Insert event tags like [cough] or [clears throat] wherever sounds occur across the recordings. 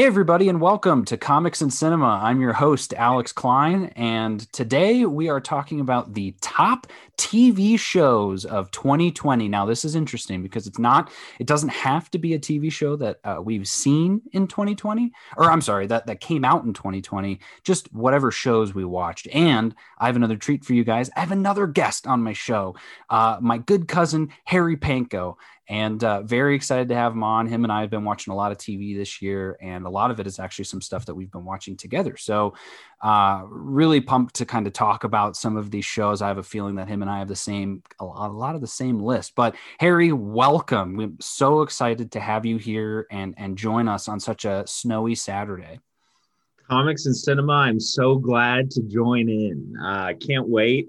Hey, everybody, and welcome to Comics and Cinema. I'm your host, Alex Klein, and today we are talking about the top TV shows of 2020. Now, this is interesting because it's not, it doesn't have to be a TV show that uh, we've seen in 2020, or I'm sorry, that, that came out in 2020, just whatever shows we watched. And I have another treat for you guys. I have another guest on my show, uh, my good cousin, Harry Panko and uh, very excited to have him on. Him and I have been watching a lot of TV this year, and a lot of it is actually some stuff that we've been watching together. So, uh, really pumped to kind of talk about some of these shows. I have a feeling that him and I have the same, a lot, of the same list. But Harry, welcome. We're so excited to have you here and and join us on such a snowy Saturday. Comics and cinema. I'm so glad to join in. I uh, can't wait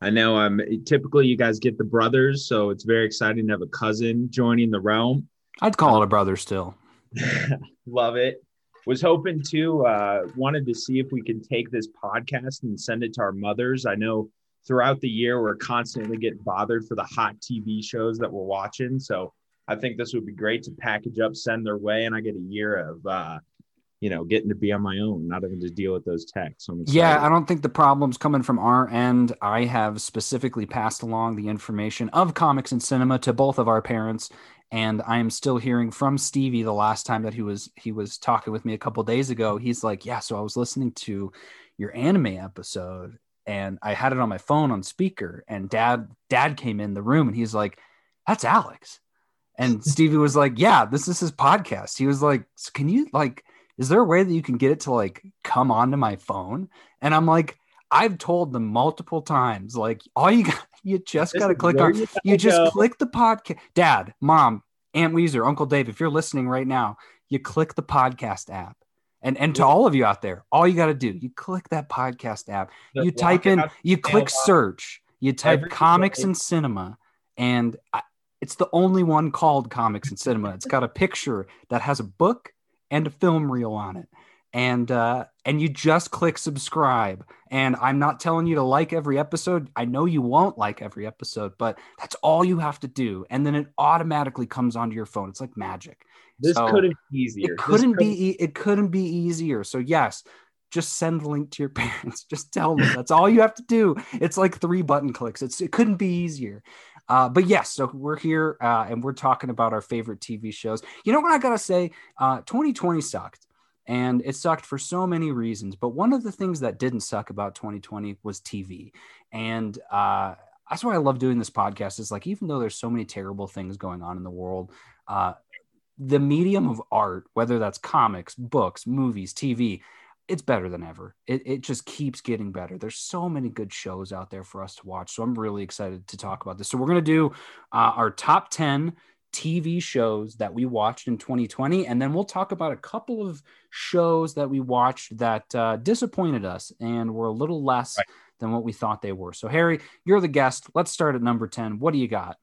I know I'm um, typically you guys get the brothers, so it's very exciting to have a cousin joining the realm. I'd call it a brother still. [laughs] Love it. Was hoping to uh, wanted to see if we can take this podcast and send it to our mothers. I know throughout the year we're constantly getting bothered for the hot TV shows that we're watching, so I think this would be great to package up, send their way, and I get a year of uh, you know, getting to be on my own, not having to deal with those texts. yeah, I don't think the problem's coming from our end. I have specifically passed along the information of comics and cinema to both of our parents, and I am still hearing from Stevie the last time that he was he was talking with me a couple days ago. He's like, "Yeah, so I was listening to your anime episode, and I had it on my phone on speaker, and dad dad came in the room, and he's like, "That's Alex." And Stevie was like, "Yeah, this is his podcast." He was like, so "Can you like?" Is there a way that you can get it to like come onto my phone? And I'm like, I've told them multiple times, like, all you got, [laughs] you just got to click on, you, just go. click the podcast. Dad, mom, Aunt Weezer, Uncle Dave, if you're listening right now, you click the podcast app. And and to all of you out there, all you got to do, you click that podcast app, you type in, you click search, you type comics and cinema, and I, it's the only one called comics and cinema. It's got a picture that has a book and a film reel on it. And uh, and you just click subscribe. And i'm not telling you to like every episode. I know you won't like every episode but that's all you have to do. And then it automatically comes onto your phone. It's like magic. This so couldn't be easier. it couldn't, couldn't be it couldn't be easier. So yes just send the link to your [laughs] parents. Just tell them. That's all you have to do. It's like three button clicks. It's it couldn't be easier uh, but yes, so we're here uh, and we're talking about our favorite TV shows. You know what I gotta say? Uh, 2020 sucked, and it sucked for so many reasons. But one of the things that didn't suck about 2020 was TV, and uh, that's why I love doing this podcast. Is like even though there's so many terrible things going on in the world, uh, the medium of art, whether that's comics, books, movies, TV, it's better than ever. It, it just keeps getting better. There's so many good shows out there for us to watch. So I'm really excited to talk about this. So we're going to do uh, our top 10 TV shows that we watched in 2020. And then we'll talk about a couple of shows that we watched that uh, disappointed us and were a little less right. than what we thought they were. So, Harry, you're the guest. Let's start at number 10. What do you got?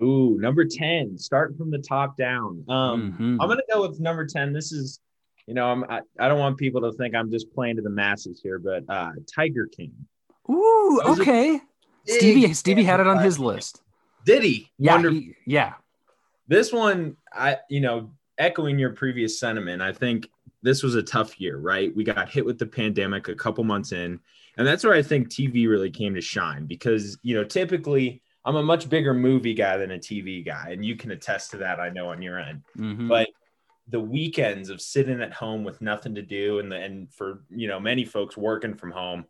Ooh, number 10, starting from the top down. Um, mm-hmm. I'm going to go with number 10. This is you know, I'm I, I don't want people to think I'm just playing to the masses here, but uh Tiger King. Ooh, okay. Stevie Stevie had it on his list. Did he? Yeah, he, yeah. This one, I you know, echoing your previous sentiment, I think this was a tough year, right? We got hit with the pandemic a couple months in, and that's where I think TV really came to shine because you know typically I'm a much bigger movie guy than a TV guy, and you can attest to that. I know on your end, mm-hmm. but the weekends of sitting at home with nothing to do and the, and for you know many folks working from home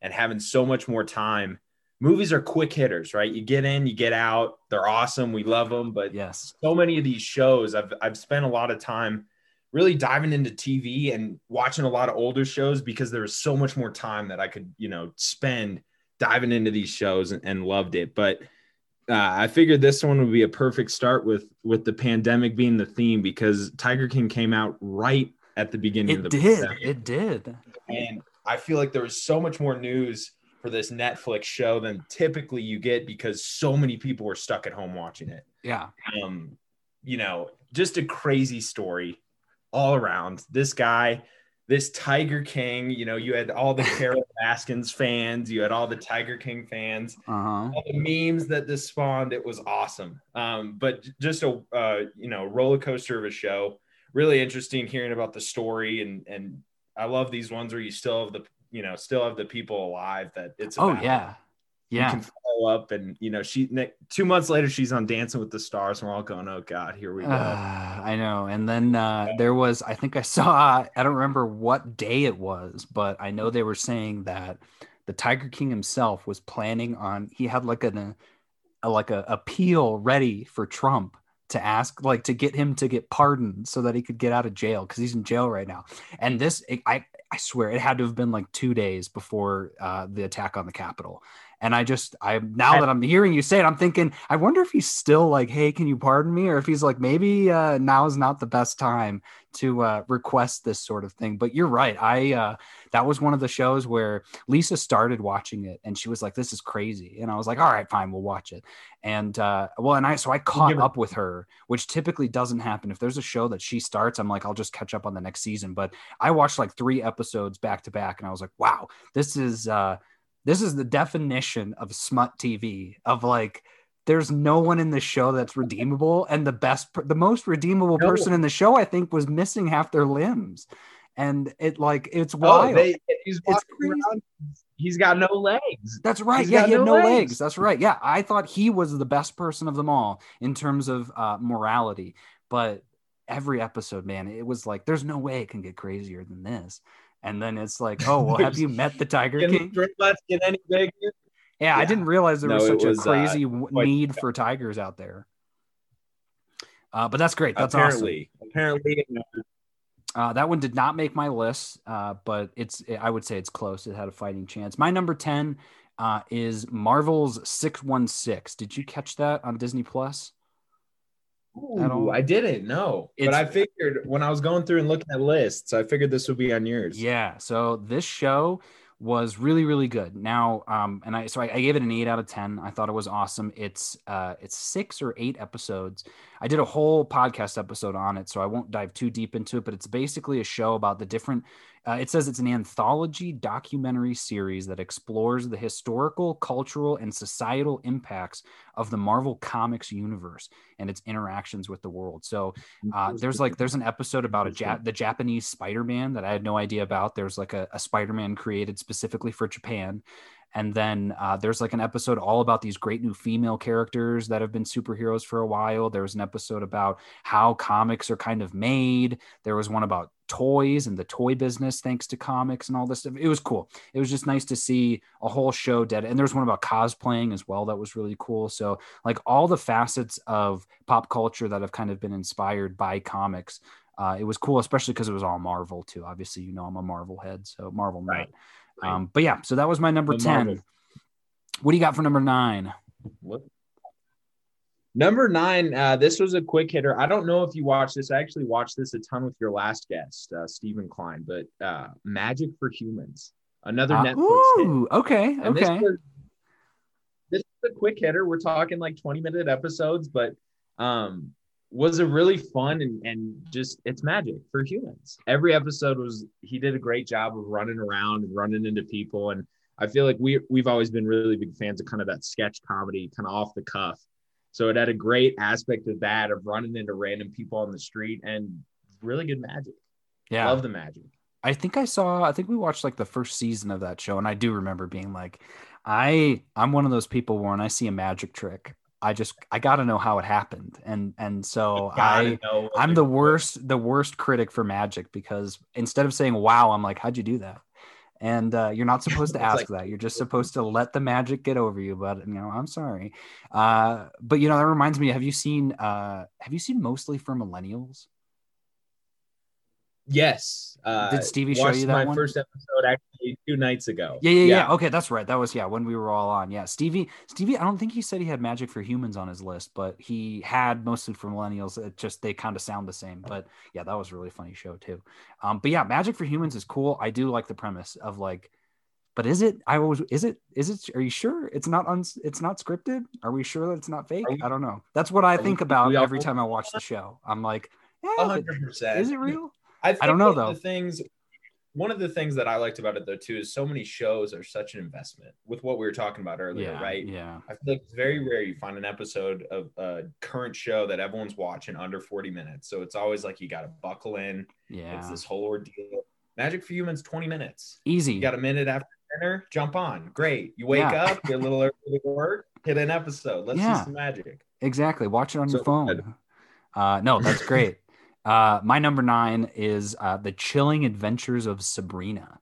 and having so much more time movies are quick hitters right? You get in you get out they're awesome we love them but yes. so many of these shows i've i've spent a lot of time really diving into tv and watching a lot of older shows because there was so much more time that i could you know spend diving into these shows and, and loved it. But uh, I figured this one would be a perfect start with with the pandemic being the theme because Tiger King came out right at the beginning it of the did. Pandemic. It did. And I feel like there was so much more news for this Netflix show than typically you get because so many people were stuck at home watching it. Yeah. Um, you know, just a crazy story all around. This guy this Tiger King, you know, you had all the Carol [laughs] Baskins fans, you had all the Tiger King fans, uh-huh. all the memes that this spawned. It was awesome. Um, but just a uh, you know roller coaster of a show. really interesting hearing about the story and and I love these ones where you still have the you know still have the people alive that it's oh yeah yeah. you can follow up and you know she two months later she's on dancing with the stars and we're all going oh god here we go. Uh, i know. And then uh, there was i think i saw i don't remember what day it was but i know they were saying that the tiger king himself was planning on he had like an a, like a appeal ready for trump to ask like to get him to get pardoned so that he could get out of jail because he's in jail right now. And this it, i i swear it had to have been like two days before uh, the attack on the capitol and I just, I now that I'm hearing you say it, I'm thinking, I wonder if he's still like, hey, can you pardon me? Or if he's like, maybe uh, now is not the best time to uh, request this sort of thing. But you're right. I, uh, that was one of the shows where Lisa started watching it and she was like, this is crazy. And I was like, all right, fine, we'll watch it. And uh, well, and I, so I caught up with her, which typically doesn't happen. If there's a show that she starts, I'm like, I'll just catch up on the next season. But I watched like three episodes back to back and I was like, wow, this is, uh, this is the definition of smut TV of like there's no one in the show that's redeemable and the best the most redeemable no. person in the show I think was missing half their limbs and it like it's oh, wild. Oh, they, he's around, he's got no legs. That's right. He's yeah, he had no, no legs. legs. That's right. Yeah, I thought he was the best person of them all in terms of uh, morality, but every episode, man, it was like there's no way it can get crazier than this and then it's like, oh well, have you met the Tiger King? get any bigger? Yeah, yeah, I didn't realize there no, was such was, a crazy uh, need for tigers out there. Uh, but that's great. That's apparently, awesome. Apparently, uh, that one did not make my list, uh, but it's I would say it's close. It had a fighting chance. My number ten uh, is Marvel's Six One Six. Did you catch that on Disney Plus? Ooh, I didn't know, it's, but I figured when I was going through and looking at lists, I figured this would be on yours. Yeah. So this show was really really good. Now, um, and I so I, I, gave it an eight out of ten. I thought it was awesome. It's uh, it's six or eight episodes. I did a whole podcast episode on it, so I won't dive too deep into it. But it's basically a show about the different uh, it says it's an anthology documentary series that explores the historical, cultural, and societal impacts of the Marvel Comics universe and its interactions with the world. So uh, there's like there's an episode about a the Japanese Spider-Man that I had no idea about. There's like a, a Spider-Man created specifically for Japan. And then uh, there's like an episode all about these great new female characters that have been superheroes for a while. There was an episode about how comics are kind of made. There was one about toys and the toy business thanks to comics and all this stuff. It was cool. It was just nice to see a whole show dead. And there's one about cosplaying as well that was really cool. So like all the facets of pop culture that have kind of been inspired by comics. Uh, it was cool, especially because it was all Marvel too. Obviously, you know I'm a Marvel head, so Marvel right. Um, but yeah, so that was my number the 10. Marvel. What do you got for number nine? What? Number nine, uh, this was a quick hitter. I don't know if you watched this. I actually watched this a ton with your last guest, uh, Stephen Klein, but uh, Magic for Humans, another uh, Netflix ooh, hit. Okay, and okay. This, was, this is a quick hitter. We're talking like 20 minute episodes, but um, was a really fun and, and just it's magic for humans. Every episode was he did a great job of running around and running into people. And I feel like we we've always been really big fans of kind of that sketch comedy, kind of off the cuff. So it had a great aspect of that of running into random people on the street and really good magic. Yeah. Love the magic. I think I saw I think we watched like the first season of that show and I do remember being like I I'm one of those people where when I see a magic trick I just I got to know how it happened, and and so I I'm the worst the worst critic for Magic because instead of saying wow, I'm like how'd you do that? And uh, you're not supposed to [laughs] ask like, that. You're just [laughs] supposed to let the magic get over you. But you know, I'm sorry. Uh, but you know, that reminds me. Have you seen uh, Have you seen mostly for millennials? Yes. Uh, Did Stevie show you that my one? first episode actually two nights ago? Yeah, yeah, yeah, yeah, Okay, that's right. That was yeah when we were all on. Yeah, Stevie. Stevie. I don't think he said he had Magic for Humans on his list, but he had mostly for millennials. It just they kind of sound the same. But yeah, that was a really funny show too. Um, but yeah, Magic for Humans is cool. I do like the premise of like. But is it? I was. Is it? Is it? Are you sure it's not? Un, it's not scripted. Are we sure that it's not fake? We, I don't know. That's what I think about every time I watch the show. I'm like, yeah, percent. Is it real? I, I don't know though. The things one of the things that I liked about it though too is so many shows are such an investment with what we were talking about earlier, Yeah, right? Yeah. I feel like it's very rare you find an episode of a current show that everyone's watching under 40 minutes. So it's always like you got to buckle in. Yeah. It's this whole ordeal. Magic for Humans, 20 minutes. Easy. You got a minute after dinner, jump on. Great. You wake Yeah. up, get a little early to work, hit an episode. Let's Yeah. see some magic. Exactly. Watch it on your phone. Uh, no, that's great. Uh, my number nine is uh, The Chilling Adventures of Sabrina.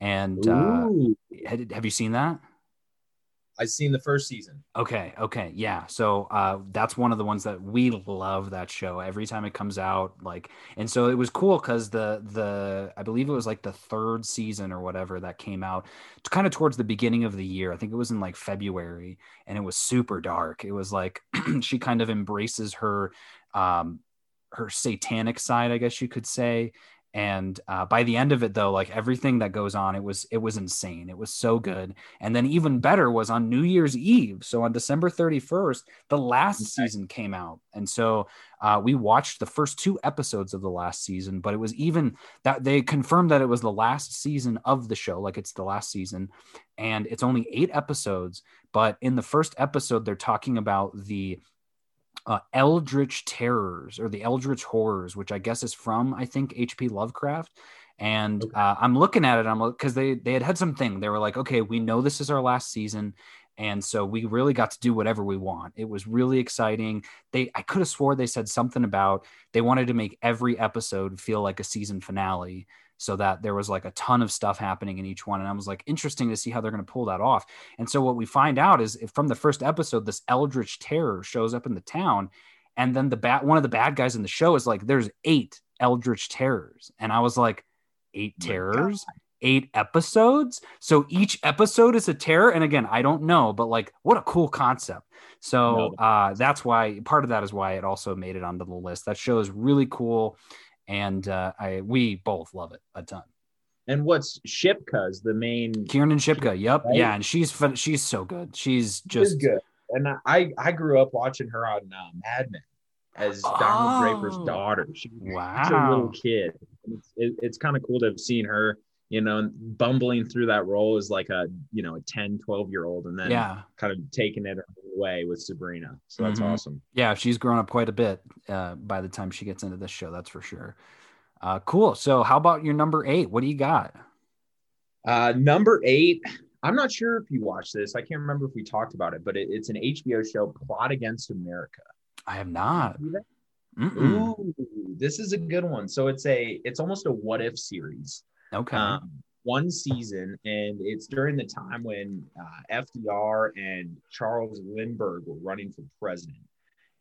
And uh, had, have you seen that? I've seen the first season. Okay, okay, yeah. So uh, that's one of the ones that we love that show every time it comes out. Like, and so it was cool because the the I believe it was like the third season or whatever that came out, kind of towards the beginning of the year. I think it was in like February, and it was super dark. It was like [clears throat] she kind of embraces her um her satanic side, I guess you could say. And uh, by the end of it, though, like everything that goes on, it was it was insane. It was so good. And then even better was on New Year's Eve. So on December 31st, the last season came out. And so uh, we watched the first two episodes of the last season, but it was even that they confirmed that it was the last season of the show, like it's the last season. And it's only eight episodes. But in the first episode, they're talking about the uh, Eldritch Terrors or the Eldritch Horrors, which I guess is from I think H.P. Lovecraft. And Okay. uh, I'm looking at it. I'm because they they had had something. They were like, okay, we know this is our last season, and so we really got to do whatever we want. It was really exciting. They I could have swore they said something about they wanted to make every episode feel like a season finale so that there was like a ton of stuff happening in each one and i was like interesting to see how they're going to pull that off. And so what we find out is from the first episode this eldritch terror shows up in the town and then the bad one of the bad guys in the show is like there's eight eldritch terrors and i was like eight terrors? Eight episodes? So each episode is a terror? And again i don't know but like what a cool concept. So uh that's why part of that is why it also made it onto the list. That show is really cool and uh i we both love it a ton And what's Shipka's the main Kiernan Shipka, yep Right? yeah and she's fun she's so good she's just good. And I I grew up watching her on uh, Mad Men as Donald Oh. Draper's daughter. She was wow such a little kid. It's, it, it's kind of cool to have seen her, you know, bumbling through that role as like a, you know, a 10, 12 year old and then yeah kind of taking it away with Sabrina. So that's Mhm. awesome. yeah she's grown up quite a bit uh by the time she gets into this show that's for sure uh cool so how about your number eight what do you got Uh, number eight, I'm not sure if you watched this. I can't remember if we talked about it, but it, it's an HBO show, Plot Against America. i have not. Ooh, this is a good one. So it's a, it's almost a what if series. Okay um, one season, and it's during the time when uh, FDR and Charles Lindbergh were running for president.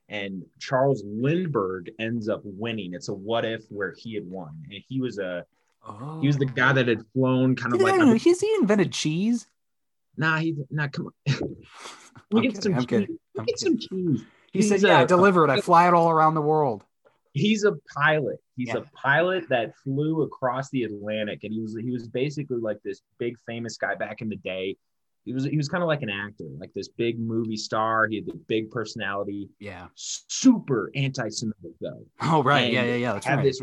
And Charles Lindbergh ends up winning. It's a what if where he had won, and he was a oh. he was the guy that had flown kind of yeah, like has he invented cheese nah he nah come on. [laughs] We get kidding, some I'm cheese. kidding, We I'm get some cheese. he said He's yeah a- i deliver it i fly it all around the world he's a pilot. He's Yeah. a pilot that flew across the Atlantic, and he was he was basically like this big famous guy back in the day. He was he was kind of like an actor, like this big movie star. He had the big personality, yeah super anti-Semitic though. oh right And yeah yeah yeah that's had right this,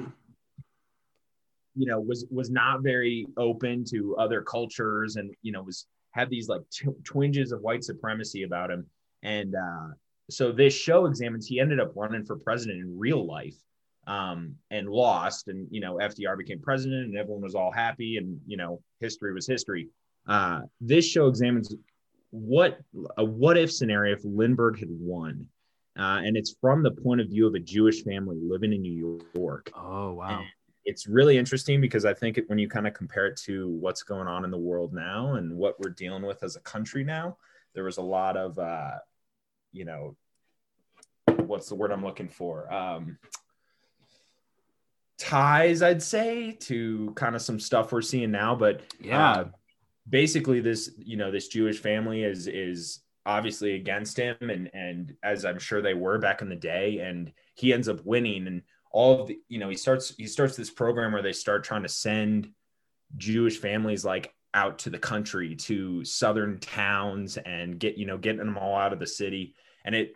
you know, was was not very open to other cultures, and you know was had these like t- twinges of white supremacy about him. And uh, so this show examines. He ended up running for president in real life, um, and lost. And you know, FDR became president, and everyone was all happy, and you know, history was history. Uh, this show examines what a what if scenario if Lindbergh had won. Uh, and it's from the point of view of a Jewish family living in New York oh wow it's really interesting because I think it, when you kind of compare it to what's going on in the world now and what we're dealing with as a country now, there was a lot of, uh, you know, what's the word I'm looking for? Um, ties, I'd say, to kind of some stuff we're seeing now. But yeah uh, basically, this you know this Jewish family is is obviously against him, and and as I'm sure they were back in the day, and he ends up winning, and all of the you know he starts he starts this program where they start trying to send Jewish families like out to the country to southern towns and get you know getting them all out of the city and it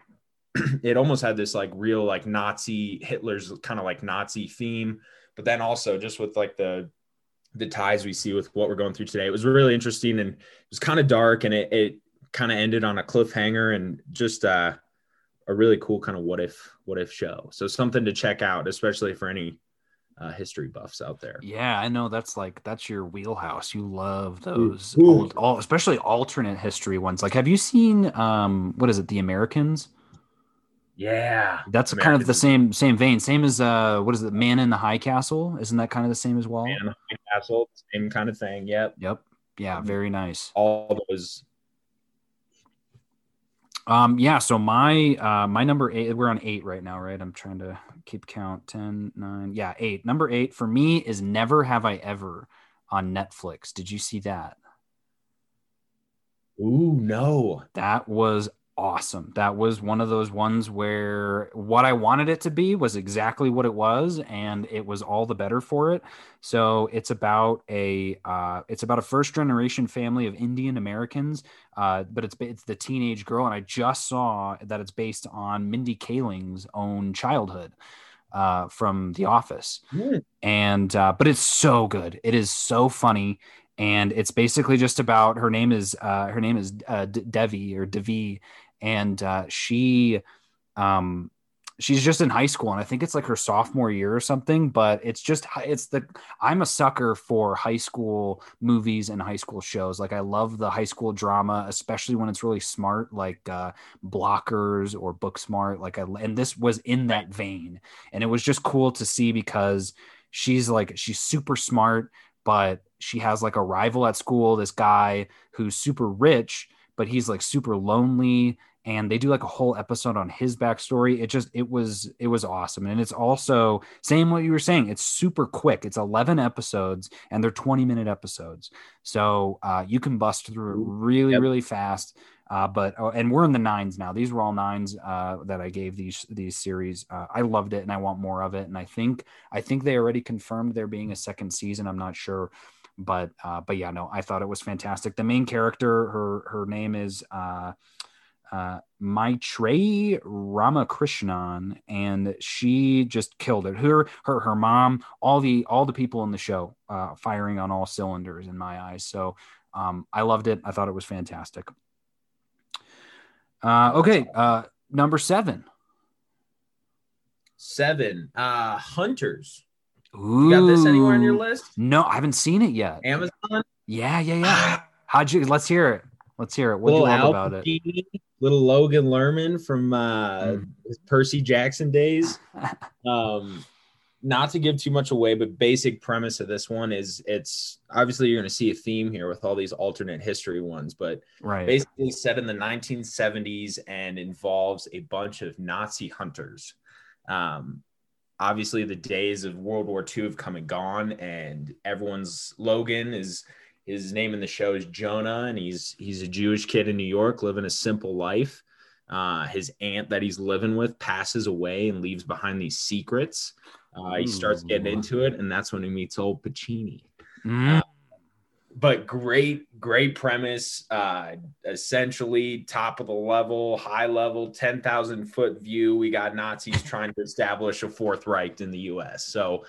[clears throat] it almost had this like real like nazi hitler's kind of like nazi theme but then also just with like the the ties we see with what we're going through today. It was really interesting and it was kind of dark and it, it kind of ended on a cliffhanger and just uh, a really cool kind of what if what if show. So something to check out, especially for any uh, history buffs out there. Yeah, I know that's like that's your wheelhouse. You love those, [laughs] Ooh. Old, all, especially alternate history ones. Like, have you seen um, what is it, The Americans? Yeah, that's Americans. kind of the same same vein. Same as uh, what is it, Man in the High Castle? Isn't that kind of the same as well? Man in the High Castle, same kind of thing. Yep. Yep. Yeah, um, very nice. All those um, yeah, so my uh my number eight, we're on eight right now, right? I'm trying to keep count 10, 9, yeah, eight. Number eight for me is Never Have I Ever on Netflix. Did you see that? Ooh, no. That was awesome. That was one of those ones where what I wanted it to be was exactly what it was, and it was all the better for it. So it's about a uh, it's about a first generation family of Indian Americans, uh, but it's it's the teenage girl, and I just saw that it's based on Mindy Kaling's own childhood uh, from The Office, mm. and uh, but it's so good. It is so funny and it's basically just about her name is uh, her name is uh, Devi or Devi, and uh, she um she's just in high school and i think it's like her sophomore year or something but it's just it's the i'm a sucker for high school movies and high school shows. Like i love the high school drama especially when it's really smart like uh blockers or book smart. Like i and this was in that vein. And it was just cool to see because she's like she's super smart but she has like a rival at school this guy who's super rich but he's like super lonely and they do like a whole episode on his backstory. It just it was it was awesome. And it's also same what you were saying it's super quick. It's 11 episodes and they're 20 minute episodes. So uh, you can bust through it really yep. really fast. Uh, but oh, and we're in the nines now. These were all nines uh, that i gave these these series. Uh, i loved it and i want more of it. And i think i think they already confirmed there being a second season. I'm not sure. But uh, but yeah no i thought it was fantastic. The main character her her name is uh Maitreyi Ramakrishnan, and she just killed it. Her, her, her mom, all the all the people in the show, uh, firing on all cylinders in my eyes. So um, I loved it. I thought it was fantastic. Uh, okay, uh, number seven. Seven. Uh, Hunters. Ooh. You got this anywhere on your list? No, I haven't seen it yet. Amazon. Yeah, yeah, yeah. [gasps] How'd you? Let's hear it. Let's hear it. What do you love about it? Little Logan Lerman from uh, mm. Percy Jackson days. [laughs] um, not to give too much away, but basic premise of this one is it's obviously you're going to see a theme here with all these alternate history ones, but right. basically set in the 1970s and involves a bunch of Nazi hunters. Um, obviously, the days of World War II have come and gone, and everyone's Logan is his name in the show is Jonah, and he's he's a Jewish kid in New York living a simple life. Uh, his aunt that he's living with passes away and leaves behind these secrets. Uh, he starts getting into it, and that's when he meets Al Pacino. Mm. Uh, but great, great premise. Uh, essentially, top of the level, high level, 10,000 foot view. We got Nazis trying to establish a Fourth Reich in the US. So,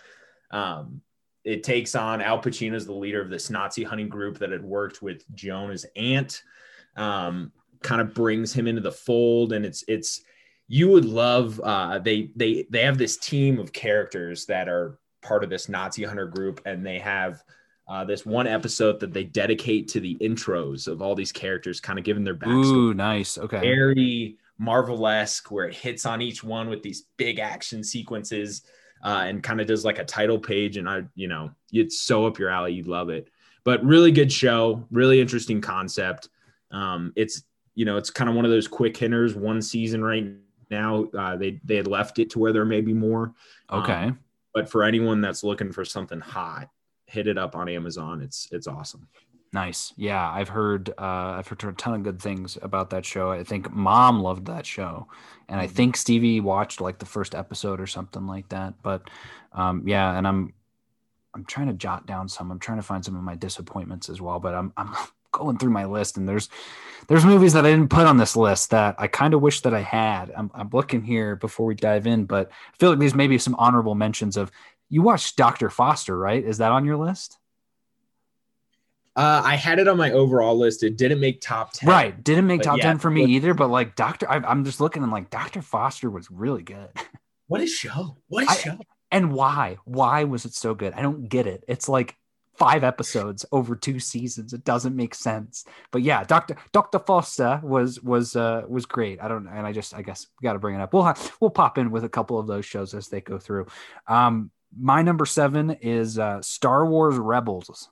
um, it takes on Al Pacino as the leader of this Nazi hunting group that had worked with Jonah's aunt. Um, kind of brings him into the fold, and it's it's you would love. Uh, they they they have this team of characters that are part of this Nazi hunter group, and they have. Uh, this one episode that they dedicate to the intros of all these characters, kind of giving their backstory. Ooh, nice. Okay. Very Marvel-esque, where it hits on each one with these big action sequences uh, and kind of does like a title page. And I, you know, it's so up your alley. You'd love it. But really good show, really interesting concept. Um, it's, you know, it's kind of one of those quick hitters, one season right now. Uh, they, they had left it to where there may be more. Okay. Um, but for anyone that's looking for something hot, hit it up on Amazon. It's, it's awesome. Nice. Yeah, I've heard uh, I've heard a ton of good things about that show. I think Mom loved that show, and I mm-hmm. think Stevie watched like the first episode or something like that. But um, yeah, and I'm I'm trying to jot down some. I'm trying to find some of my disappointments as well. But I'm I'm [laughs] going through my list, and there's there's movies that I didn't put on this list that I kind of wish that I had. I'm I'm looking here before we dive in, but I feel like there's maybe some honorable mentions of you watched Doctor Foster, right? Is that on your list? Uh, I had it on my overall list. It didn't make top ten. Right, didn't make top yeah, ten for me either. But like Doctor, I, I'm just looking and like Doctor Foster was really good. [laughs] What a show! What a I- show! And why? Why was it so good? I don't get it. It's like five episodes over two seasons. It doesn't make sense. But yeah, Doctor Doctor Foster was was uh was great. I don't and I just I guess we got to bring it up. We'll we'll pop in with a couple of those shows as they go through. Um, my number seven is uh, Star Wars Rebels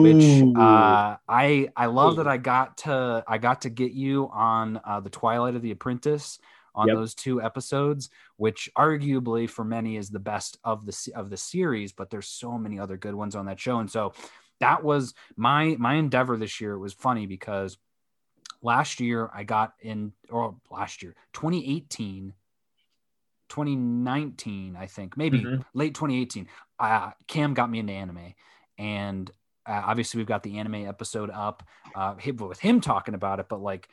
which uh, I I love that I got to I got to get you on uh, the Twilight of the Apprentice on Yep. those two episodes, which arguably for many is the best of the of the series. But there's so many other good ones on that show, and so that was my my endeavor this year. It was funny because last year I got in or last year 2018 2019 I think maybe Mhm. late 2018 uh, Cam got me into anime and uh, obviously we've got the anime episode up uh, with him talking about it but like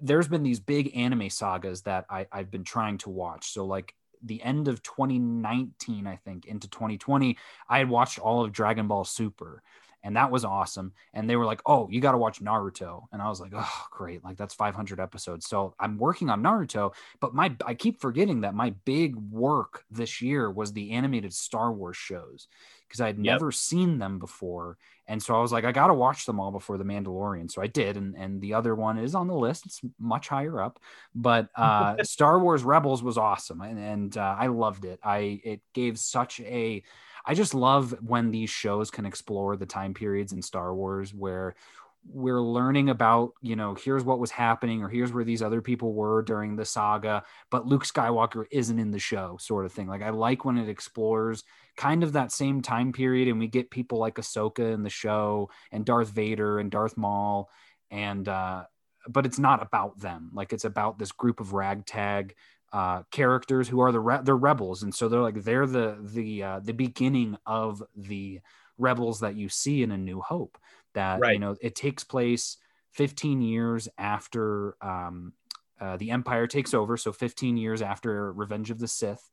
there's been these big anime sagas that I, I've been trying to watch. So like the end of 2019 I think into 2020 I had watched all of Dragon Ball Super and that was awesome. And they were like, "Oh, you got to watch Naruto," and I was like, "Oh, great! Like that's 500 episodes." So I'm working on Naruto, but my I keep forgetting that my big work this year was the animated Star Wars shows because I had Yep. never seen them before, and so I was like, I got to watch them all before the Mandalorian. So I did, and and the other one is on the list. It's much higher up, but [laughs] uh, Star Wars Rebels was awesome, and and uh, I loved it. I it gave such a I just love when these shows can explore the time periods in Star Wars where we're learning about, you know, here's what was happening or here's where these other people were during the saga, but Luke Skywalker isn't in the show, sort of thing. Like I like when it explores kind of that same time period and we get people like Ahsoka in the show and Darth Vader and Darth Maul and uh but it's not about them. Like it's about this group of ragtag uh, characters who are the re- they're rebels, and so they're like they're the the uh, the beginning of the rebels that you see in A New Hope. That you know it takes place 15 years after um, uh, the Empire takes over, so 15 years after Revenge of the Sith.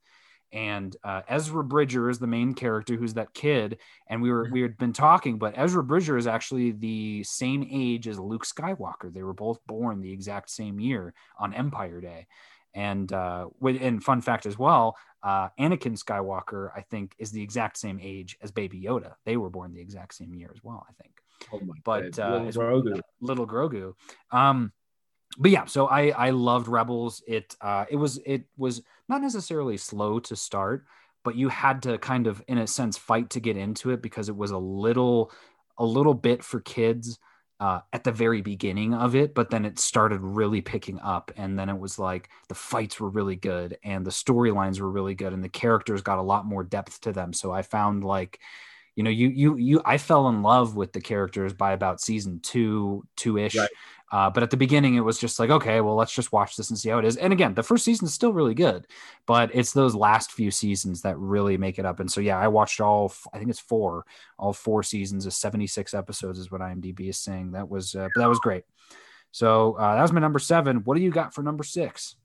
And uh, Ezra Bridger is the main character, who's that kid. And we were we had been talking, but Ezra Bridger is actually the same age as Luke Skywalker. They were both born the exact same year on Empire Day. And uh, with, and fun fact as well, uh, Anakin Skywalker, I think, is the exact same age as Baby Yoda. They were born the exact same year as well, I think. Oh my But God. uh, Little Grogu. little Grogu. Um, but yeah, so I I loved Rebels. It uh, it was it was not necessarily slow to start, but you had to kind of, in a sense, fight to get into it because it was a little a little bit for kids uh, at the very beginning of it, but then it started really picking up, and then it was like the fights were really good and the storylines were really good, and the characters got a lot more depth to them. So I found like you know you you you i fell in love with the characters by about season two two-ish Right. uh, but at the beginning it was just like okay well let's just watch this and see how it is. And again the first season is still really good but it's those last few seasons that really make it up. And so yeah i watched all i think it's four all four seasons of 76 episodes is what imdb is saying. That was uh, but that was great. So uh, that was my number seven. What do you got for number six?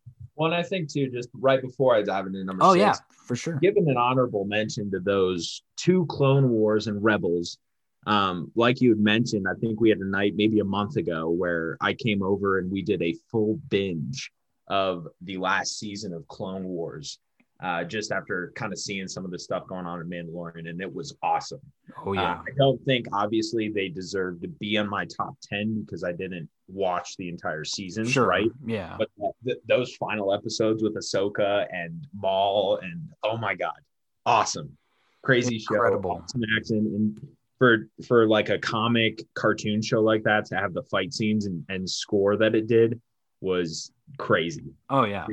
One, I think too, just right before I dive into number Oh six, yeah for sure given an honorable mention to those two Clone Wars and Rebels. Um, like you had mentioned, I think we had a night maybe a month ago where I came over and we did a full binge of the last season of Clone Wars. Uh, just after kind of seeing some of the stuff going on in Mandalorian, and it was awesome. oh yeah Uh, I don't think obviously they deserve to be on my top 10 because I didn't watch the entire season, sure right? yeah But th- those final episodes with Ahsoka and Maul and oh my god, awesome, crazy Incredible. show, awesome action, and for for like a comic cartoon show like that to have the fight scenes and, and score that it did was crazy. oh yeah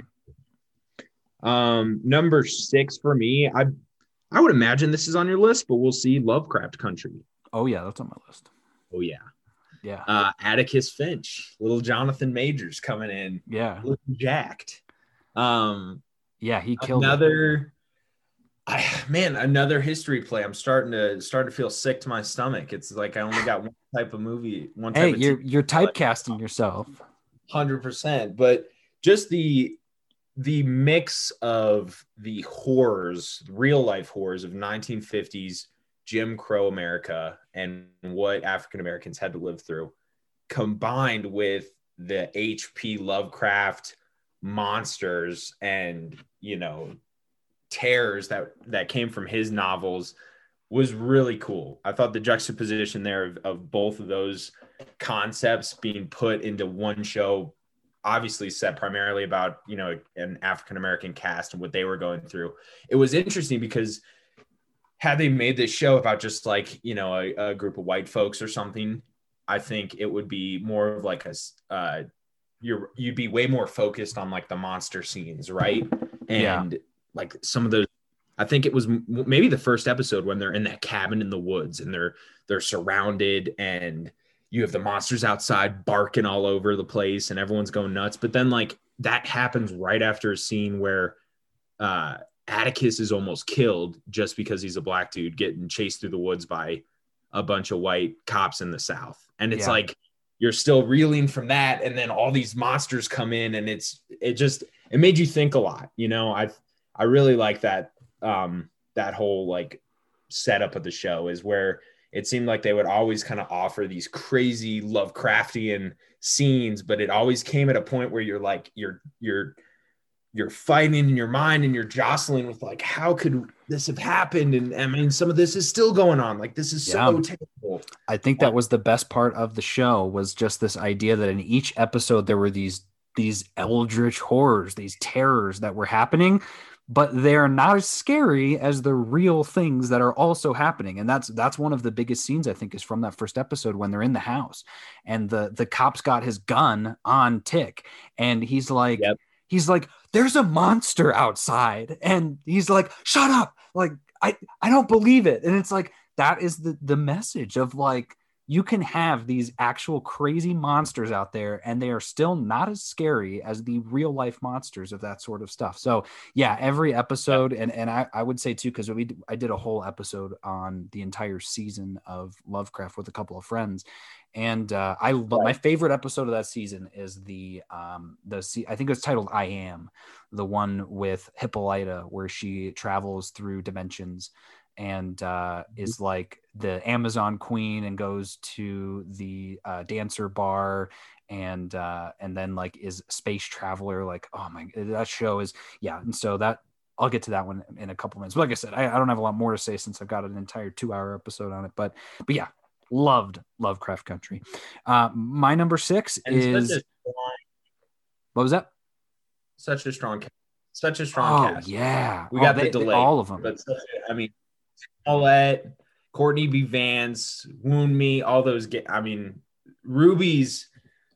Um, number six for me, I I would imagine this is on your list, but we'll see. Lovecraft Country. oh yeah that's on my list. Oh yeah, yeah. Uh, Atticus Finch, little Jonathan Majors coming in, yeah. Jacked. Um, yeah he killed another I, man another history play. I'm starting to start to feel sick to my stomach. It's like i only got one type of movie one type Hey, of you're you're typecasting yourself. 100% but just the the mix of the horrors real life horrors of 1950s Jim Crow America and what African Americans had to live through, combined with the H.P. Lovecraft monsters and you know terrors that that came from his novels was really cool. I thought the juxtaposition there of, of both of those concepts being put into one show obviously set primarily about you know an african american cast and what they were going through it was interesting because had they made this show about just like you know a, a group of white folks or something i think it would be more of like a uh, you're you'd be way more focused on like the monster scenes right and yeah. like some of those i think it was maybe the first episode when they're in that cabin in the woods and they're they're surrounded and you have the monsters outside barking all over the place and everyone's going nuts. But then like that happens right after a scene where uh Atticus is almost killed just because he's a black dude getting chased through the woods by a bunch of white cops in the South. And it's yeah. like you're still reeling from that. And then all these monsters come in and it's it just it made you think a lot. You know, I I really like that um that whole like setup of the show is where it seemed like they would always kind of offer these crazy Lovecraftian scenes, but it always came at a point where you're like you're you're you're fighting in your mind and you're jostling with like how could this have happened? And i mean some of this is still going on. Like this is so yeah. terrible. I think that was the best part of the show was just this idea that in each episode there were these these eldritch horrors these terrors that were happening but they're not as scary as the real things that are also happening. And that's that's one of the biggest scenes i think is from that first episode when they're in the house and the the cops got his gun on Tic. And he's like yep. he's like there's a monster outside. And he's like shut up. Like i i don't believe it. And it's like that is the the message of like you can have these actual crazy monsters out there and they are still not as scary as the real life monsters of that sort of stuff. So yeah every episode and and i, I would say too because we i did a whole episode on the entire season of lovecraft with a couple of friends and uh, I my favorite episode of that season is the um the I think it's titled I Am, the one with Hippolyta where she travels through dimensions and uh, mm-hmm. is like the Amazon queen and goes to the uh, dancer bar and uh, and then like is space traveler like oh my that show is yeah and so that I'll get to that one in a couple minutes. But like I said, I, I don't have a lot more to say since I've got an entire two hour episode on it. But but yeah, loved Lovecraft Country. Uh, my number six and is what was that? Such a strong, such a strong oh, cast. Yeah, we got oh, the delay, all of them. But I mean, Paulette, Courtney B. Vance, Wunmi, all those. Get, I mean, Ruby's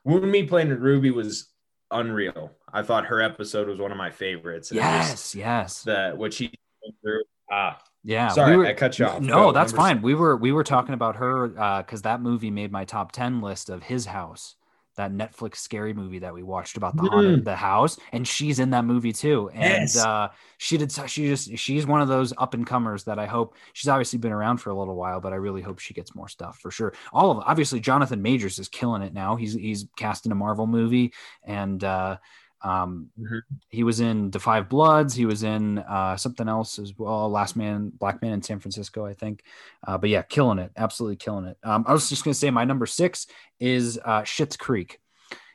Wunmi playing in Ruby was unreal. I thought her episode was one of my favorites. yes, yes. The what she went through. Ah, yeah. Sorry, we were, I cut you off. No, Go, that's fine. We were we were talking about her because uh, that movie made my top ten list of his house that Netflix scary movie that we watched about the haunted mm. the house, and she's in that movie too. And yes. uh, she did. She just she's one of those up and comers that I hope she's obviously been around for a little while, but I really hope she gets more stuff for sure. All of obviously Jonathan Majors is killing it now. He's he's cast in a Marvel movie, and uh, um, mm-hmm. He was in Da 5 Bloods. He was in uh, something else as well. Last Man, Black Man in San Francisco, I think. Uh, but yeah, killing it. Absolutely killing it. Um, I was just going to say my number six is uh, Schitt's Creek.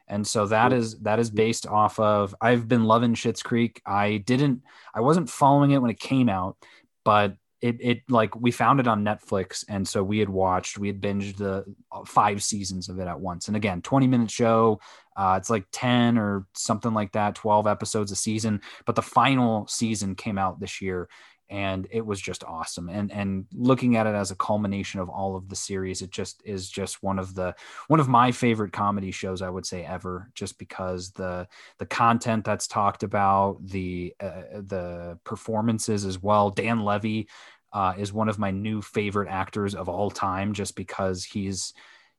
And so that is that is based off of I've been loving Schitt's Creek. I didn't I wasn't following it when it came out, but it it like we found it on Netflix, and so we had watched, we had binged the uh, five seasons of it at once. And again, twenty minute show. Uh, it's like ten or something like that, twelve episodes a season. But the final season came out this year, and it was just awesome. And and looking at it as a culmination of all of the series it just is just one of the one of my favorite comedy shows i would say ever just because the the content that's talked about the uh, the performances as well. Dan levy uh, is one of my new favorite actors of all time just because he's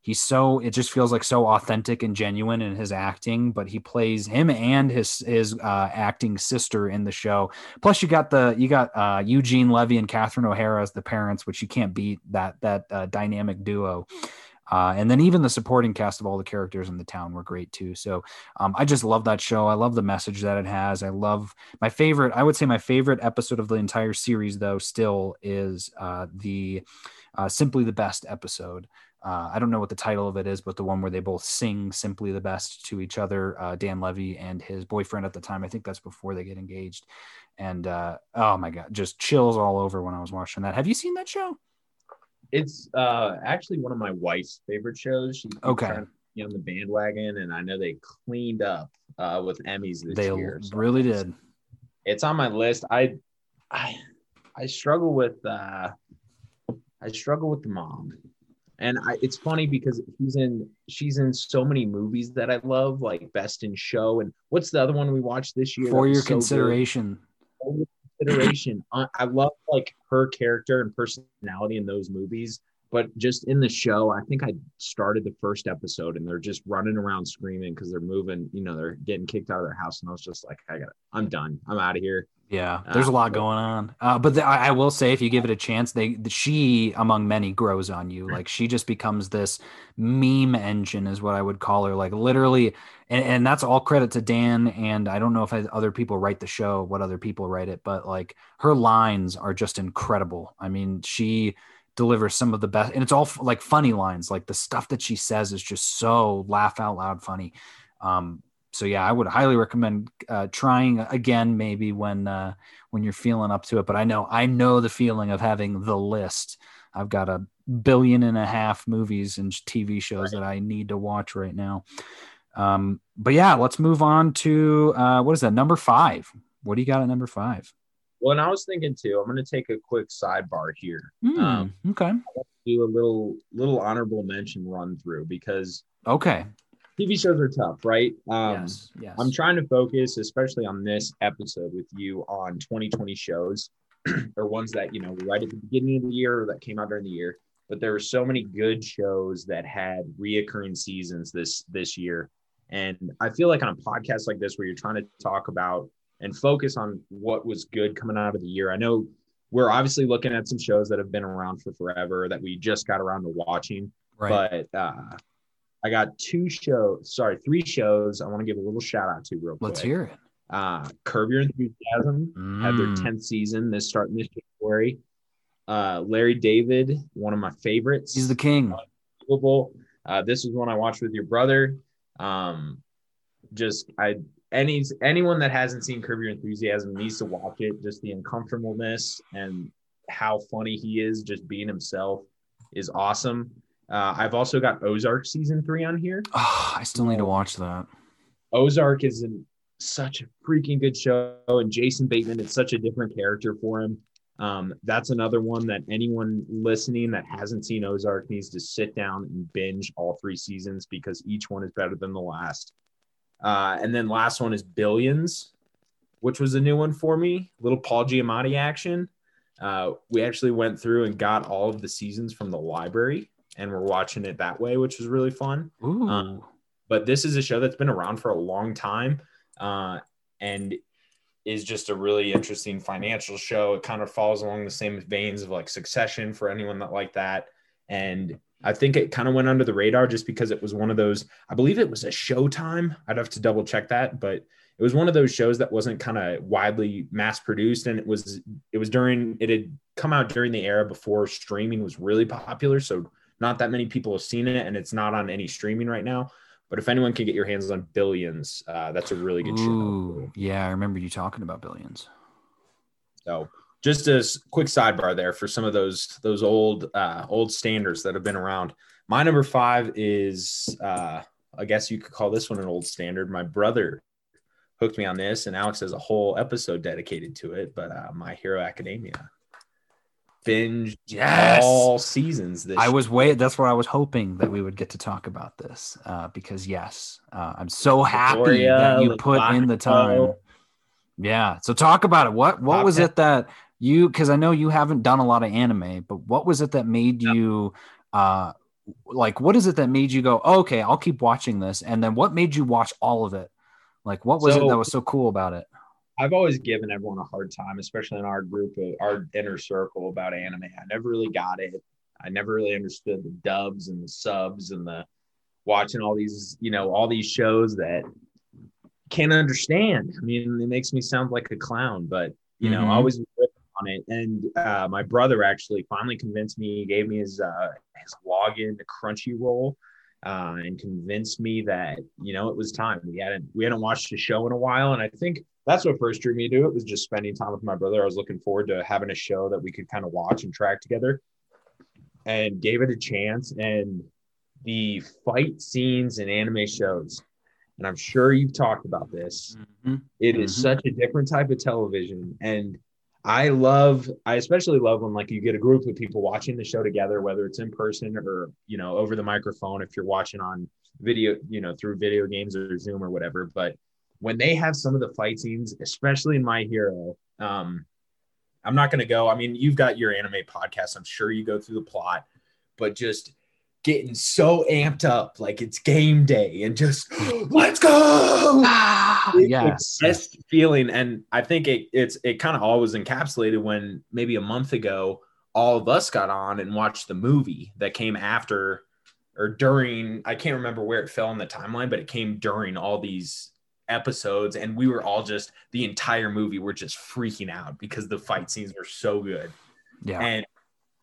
he's so it just feels like so authentic and genuine in his acting but he plays him and his his uh, acting sister in the show plus you got the you got uh, eugene levy and catherine o'hara as the parents which you can't beat that that uh, dynamic duo Uh, and then even the supporting cast of all the characters in the town were great too. So um, I just love that show. I love the message that it has. I love my favorite. I would say my favorite episode of the entire series, though, still is uh, the uh, simply the best episode. Uh, I don't know what the title of it is, but the one where they both sing simply the best to each other, uh, Dan Levy and his boyfriend at the time. I think that's before they get engaged. And uh, oh my God, just chills all over when I was watching that. Have you seen that show? It's uh, actually one of my wife's favorite shows. She okay. on the bandwagon, and I know they cleaned up uh, with Emmys this they year. So really did. It's on my list. I, I, I struggle with. Uh, I struggle with the mom, and I, it's funny because he's in. She's in so many movies that I love, like Best in Show, and what's the other one we watched this year? For your so consideration. [laughs] Good? consideration. I love like her character and personality in those movies, but just in the show, I think I started the first episode and they're just running around screaming because they're moving. You know, they're getting kicked out of their house, and I was just like, I got, I'm done. I'm out of here. Yeah, there's uh, a lot going on. Uh, but the, I, I, will say, if you give it a chance, they the, she among many grows on you. Like she just becomes this meme engine, is what I would call her. Like literally, and, and that's all credit to Dan. And I don't know if other people write the show, what other people write it, but like her lines are just incredible. I mean, she delivers some of the best, and it's all like funny lines. Like the stuff that she says is just so laugh out loud funny. Um, so yeah, I would highly recommend uh, trying again, maybe when uh, when you're feeling up to it. But I know I know the feeling of having the list. I've got a billion and a half movies and TV shows right. that I need to watch right now. Um, but yeah, let's move on to uh, what is that number five? What do you got at number five? Well, and I was thinking too. I'm going to take a quick sidebar here. Mm, um, okay. do a little little honorable mention run through because okay TV shows are tough, right? Um, yes, yes. I'm trying to focus, especially on this episode with you, on 2020 shows [clears throat] or ones that you know right at the beginning of the year or that came out during the year. But there were so many good shows that had reoccurring seasons this this year, and I feel like on a podcast like this, where you're trying to talk about and focus on what was good coming out of the year. I know we're obviously looking at some shows that have been around for forever that we just got around to watching, right. but uh, I got two shows, sorry, three shows I want to give a little shout out to real quick. Let's hear it. Uh, Curb Your Enthusiasm mm. had their 10th season this starting this January. Uh, Larry David, one of my favorites. He's the king. Uh, this is one I watched with your brother. Um, just I any anyone that hasn't seen Curb Your Enthusiasm needs to watch it. Just the uncomfortableness and how funny he is, just being himself, is awesome. Uh, I've also got Ozark season three on here. Oh, [sighs] I still need to watch that. Ozark is an, such a freaking good show, and Jason Bateman is such a different character for him. Um, that's another one that anyone listening that hasn't seen Ozark needs to sit down and binge all three seasons because each one is better than the last. Uh, and then last one is Billions, which was a new one for me. Little Paul Giamatti action. Uh, we actually went through and got all of the seasons from the library and we're watching it that way, which was really fun. Um, but this is a show that's been around for a long time uh, and is just a really interesting financial show. It kind of falls along the same veins of like Succession for anyone that like that. And I think it kind of went under the radar just because it was one of those, I believe it was a Showtime. I'd have to double check that, but it was one of those shows that wasn't kind of widely mass produced and it was it was during it had come out during the era before streaming was really popular so not that many people have seen it, and it's not on any streaming right now. But if anyone can get your hands on Billions, uh, that's a really good Ooh, show. Yeah, I remember you talking about Billions. So just a quick sidebar there for some of those those old uh, old standards that have been around. My number five is, uh, I guess you could call this one an old standard. My brother hooked me on this, and Alex has a whole episode dedicated to it. But uh, My Hero Academia binge yes. all seasons. This I year. was wait. That's what I was hoping that we would get to talk about this uh, because yes, uh, I'm so happy Victoria, that you put in the time. Yeah. So talk about it. What what was it that you? Because I know you haven't done a lot of anime, but what was it that made you? Uh, like what is it that made you go oh, okay i'll keep watching this and then what made you watch all of it like what was so, it that was so cool about it I've always given everyone a hard time, especially in our group, of, our inner circle about anime. I never really got it. I never really understood the dubs and the subs and the watching all these, you know, all these shows that can't understand. I mean, it makes me sound like a clown, but you know, mm-hmm. I always on it. And uh, my brother actually finally convinced me. He gave me his uh, his login to Crunchyroll uh, and convinced me that you know it was time. We hadn't we hadn't watched a show in a while, and I think that's what first drew me to it was just spending time with my brother. I was looking forward to having a show that we could kind of watch and track together, and gave it a chance. And the fight scenes in anime shows and I'm sure you've talked about this. Mm-hmm. It is mm-hmm. such a different type of television, and I love, I especially love when like you get a group of people watching the show together, whether it's in person or you know over the microphone if you're watching on video, you know through video games or Zoom or whatever. But when they have some of the fight scenes, especially in My Hero, um, I'm not going to go. I mean, you've got your anime podcast. I'm sure you go through the plot, but just getting so amped up like it's game day and just [gasps] let's go! Ah, yes. best feeling and i think it it's it kind of all was encapsulated when maybe a month ago all of us got on and watched the movie that came after or during i can't remember where it fell in the timeline but it came during all these episodes and we were all just the entire movie we're just freaking out because the fight scenes were so good. Yeah. And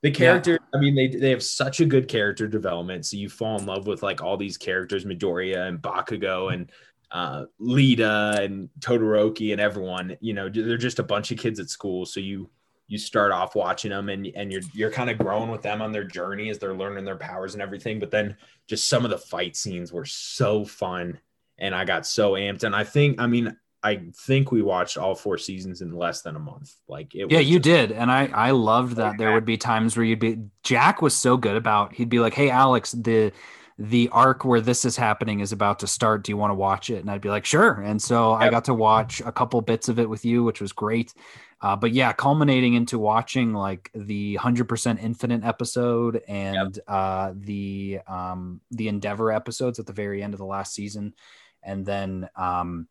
the character, yeah. I mean, they they have such a good character development. So you fall in love with like all these characters, Midoriya and Bakugo and uh, Iida and Todoroki and everyone. You know, they're just a bunch of kids at school. So you you start off watching them and and you're you're kind of growing with them on their journey as they're learning their powers and everything. But then just some of the fight scenes were so fun, and I got so amped. And I think, I mean, I think we watched all four seasons in less than a month. Like it. Yeah, you did, and I I loved that. There would be times where you'd be. Jack was so good about. He'd be like, "Hey, Alex, the." the arc where this is happening is about to start. Do you want to watch it? And I'd be like, sure. And so yep. I got to watch a couple bits of it with you, which was great. Uh, but yeah, culminating into watching like the hundred percent infinite episode and yep. uh, the um, the Endeavor episodes at the very end of the last season, and then um,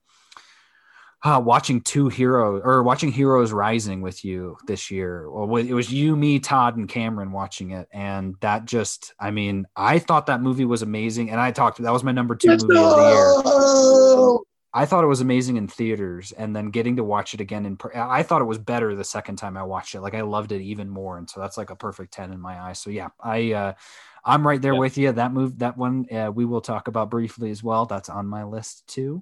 uh, watching two heroes or watching Heroes Rising with you this year. Well, it was you, me, Todd, and Cameron watching it, and that just, I mean, I thought that movie was amazing, and I talked. That was my number 2 movie go! of the year. I thought it was amazing in theaters, and then getting to watch it again in. I thought it was better the second time I watched it. Like I loved it even more, and so that's like a perfect ten in my eyes. So yeah, I. uh I'm right there yep. with you. That move, that one, uh, we will talk about briefly as well. That's on my list too.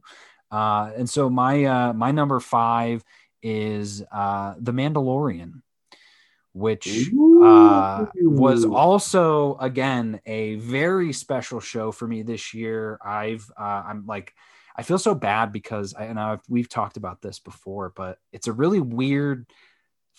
Uh, and so my uh, my number five is uh, The Mandalorian, which uh, was also again a very special show for me this year. I've uh, I'm like I feel so bad because I and I've, we've talked about this before, but it's a really weird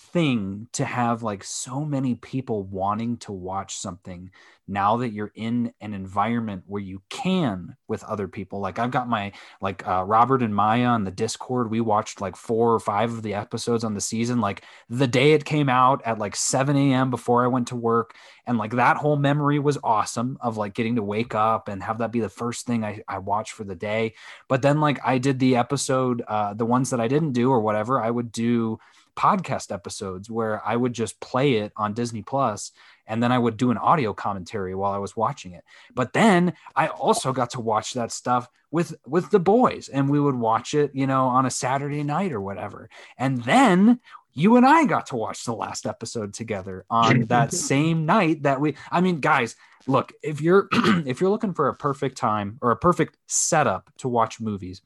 thing to have like so many people wanting to watch something now that you're in an environment where you can with other people. Like i've got my like uh, robert and maya on the discord. We watched like four or five of the episodes on the season like the day it came out at like 7 a.m before i went to work. And like that whole memory was awesome of like getting to wake up and have that be the first thing i, I watch for the day. But then like i did the episode uh, the ones that i didn't do or whatever i would do podcast episodes where I would just play it on Disney Plus and then I would do an audio commentary while I was watching it. But then I also got to watch that stuff with with the boys and we would watch it, you know, on a Saturday night or whatever. And then you and I got to watch the last episode together on [laughs] that same night that we I mean guys, look, if you're [clears throat] if you're looking for a perfect time or a perfect setup to watch movies,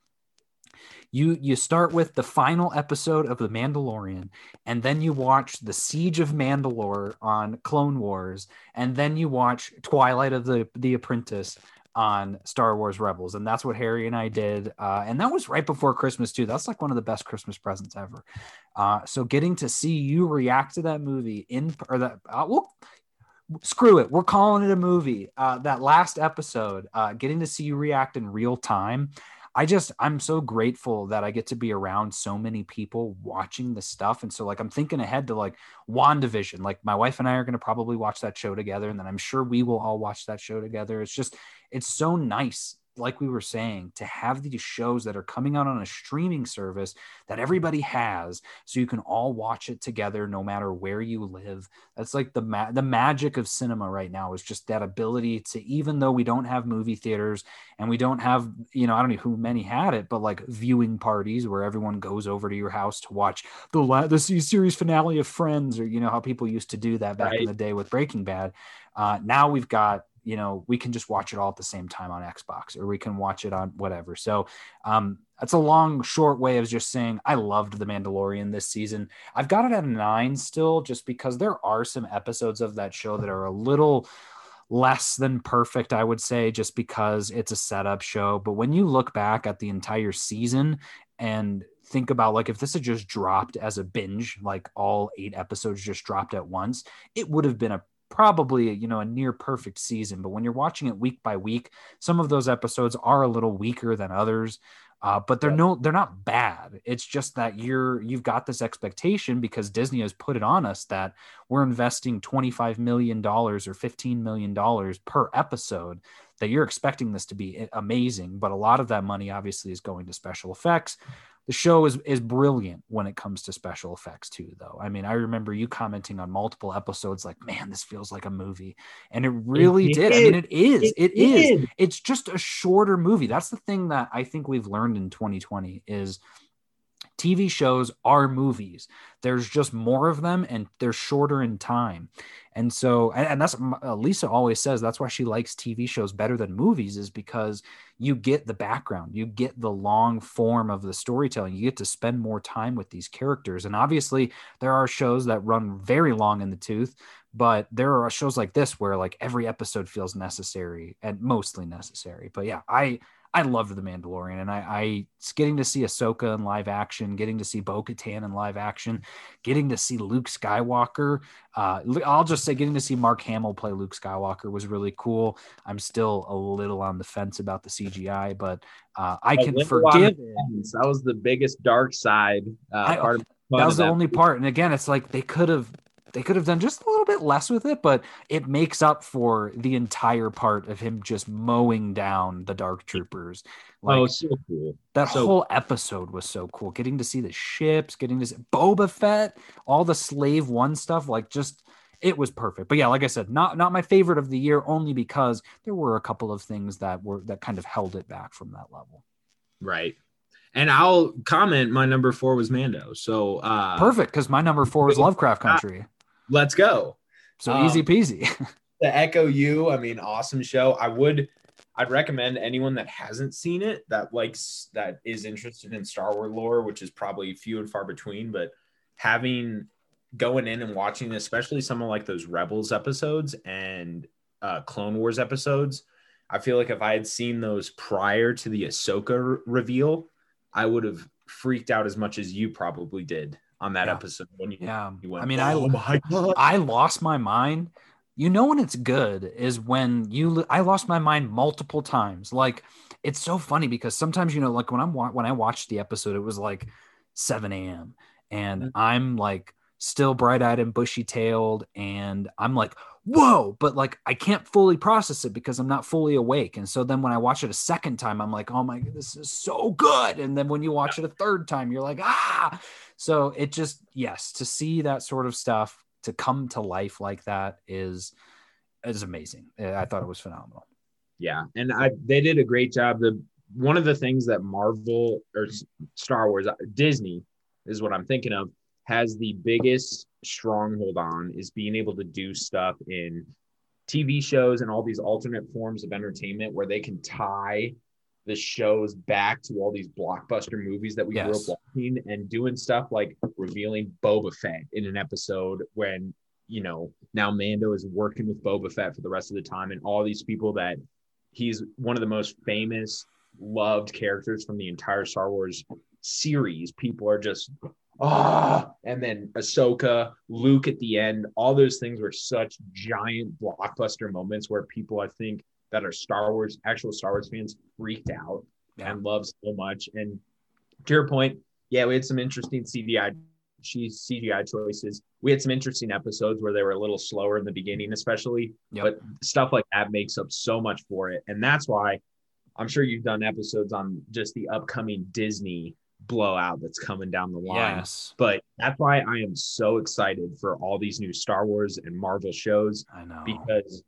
you you start with the final episode of the Mandalorian, and then you watch the Siege of Mandalore on Clone Wars, and then you watch Twilight of the the Apprentice on Star Wars Rebels, and that's what Harry and I did, uh, and that was right before Christmas too. That's like one of the best Christmas presents ever. Uh, so getting to see you react to that movie in or that uh, well, screw it, we're calling it a movie. Uh, that last episode, uh, getting to see you react in real time I just I'm so grateful that I get to be around so many people watching the stuff. And so like I'm thinking ahead to like WandaVision. Like my wife and I are gonna probably watch that show together, and then I'm sure we will all watch that show together. It's just it's so nice like we were saying, to have these shows that are coming out on a streaming service that everybody has, so you can all watch it together, no matter where you live. That's like the ma- the magic of cinema right now is just that ability to, even though we don't have movie theaters and we don't have, you know, I don't know who many had it, but like viewing parties where everyone goes over to your house to watch the la- the series finale of Friends, or you know how people used to do that back right. in the day with Breaking Bad. Uh, now we've got you know we can just watch it all at the same time on xbox or we can watch it on whatever. So um that's a long short way of just saying i loved the mandalorian this season. I've got it at a nine still just because there are some episodes of that show that are a little less than perfect i would say just because it's a setup show. But when you look back at the entire season and think about like if this had just dropped as a binge like all eight episodes just dropped at once it would have been a probably you know a near perfect season but when you're watching it week by week some of those episodes are a little weaker than others uh, but they're no they're not bad. It's just that you're you've got this expectation because disney has put it on us that we're investing 25 million dollars or 15 million dollars per episode that you're expecting this to be amazing but a lot of that money obviously is going to special effects the show is is brilliant when it comes to special effects too though. I mean i remember you commenting on multiple episodes like man this feels like a movie. And it really it did. I mean it is it, it is. Did. it's just a shorter movie. That's the thing that i think we've learned in 2020 is TV shows are movies. There's just more of them and they're shorter in time. And so, and, that's uh, Lisa always says that's why she likes TV shows better than movies, is because you get the background, you get the long form of the storytelling, you get to spend more time with these characters. And obviously, there are shows that run very long in the tooth, but there are shows like this where like every episode feels necessary and mostly necessary. But yeah, I I loved The Mandalorian, and I, I getting to see Ahsoka in live action, getting to see Bo Katan in live action, getting to see Luke Skywalker. Uh, I'll just say, getting to see Mark Hamill play Luke Skywalker was really cool. I'm still a little on the fence about the CGI, but uh, I can forgive it. That was the biggest dark side uh, I, part. that was the only part, and again, it's like they could have they could have done just a little bit less with it, but it makes up for the entire part of him just mowing down the dark troopers. Oh, like, oh, so cool. That so whole episode was so cool. Getting to see the ships, getting to see Boba Fett, all the Slave One stuff, like just it was perfect. But yeah, like I said, not not my favorite of the year, only because there were a couple of things that were that kind of held it back from that level. Right. And I'll comment. My number four was Mando. So uh, perfect because my number four is [laughs] Lovecraft Country let's go. So um, easy peasy. [laughs] to echo you, I mean, awesome show. I would, I'd recommend anyone that hasn't seen it that likes that is interested in Star Wars lore, which is probably few and far between, but having going in and watching, especially some of like those Rebels episodes and uh, Clone Wars episodes. I feel like if I had seen those prior to the Ahsoka reveal, I would have freaked out as much as you probably did on that yeah. episode when you, yeah. You went, I mean, oh I [laughs] I lost my mind. You know when it's good is when you I lost my mind multiple times. Like it's so funny because sometimes you know like when I'm when I watched the episode it was like 7 a.m. and mm-hmm. I'm like still bright eyed and bushy tailed and I'm like whoa but like i can't fully process it because i'm not fully awake and so then when i watch it a second time i'm like oh my this is so good and then when you watch it a third time you're like ah so it just yes to see that sort of stuff to come to life like that is is amazing. I thought it was phenomenal. Yeah and i they did a great job. The one of the things that marvel or star wars uh, disney is what i'm thinking of has the biggest stronghold on is being able to do stuff in TV shows and all these alternate forms of entertainment where they can tie the shows back to all these blockbuster movies that we yes. grew up watching and doing stuff like revealing Boba Fett in an episode when you know now Mando is working with Boba Fett for the rest of the time and all these people that he's one of the most famous loved characters from the entire Star Wars series people are just ah, and then Ahsoka, Luke at the end, all those things were such giant blockbuster moments where people, I think, that are Star Wars, actual Star Wars fans, freaked out yeah. and loved so much. And to your point, yeah, we had some interesting CGI CGI choices. We had some interesting episodes where they were a little slower in the beginning, especially. Yep. But stuff like that makes up so much for it, and that's why I'm sure you've done episodes on just the upcoming Disney blowout that's coming down the line. Yes. But that's why I am so excited for all these new Star Wars and Marvel shows I know. because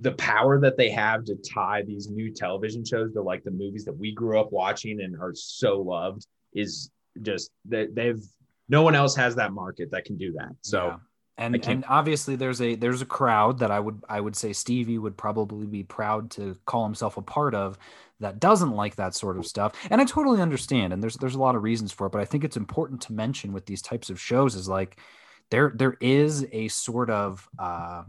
the power that they have to tie these new television shows to like the movies that we grew up watching and are so loved is just that they've no one else has that market that can do that. So Yeah. And and obviously there's a there's a crowd that I would I would say Stevie would probably be proud to call himself a part of that doesn't like that sort of stuff. And I totally understand and there's there's a lot of reasons for it, but I think it's important to mention with these types of shows is like there there is a sort of uh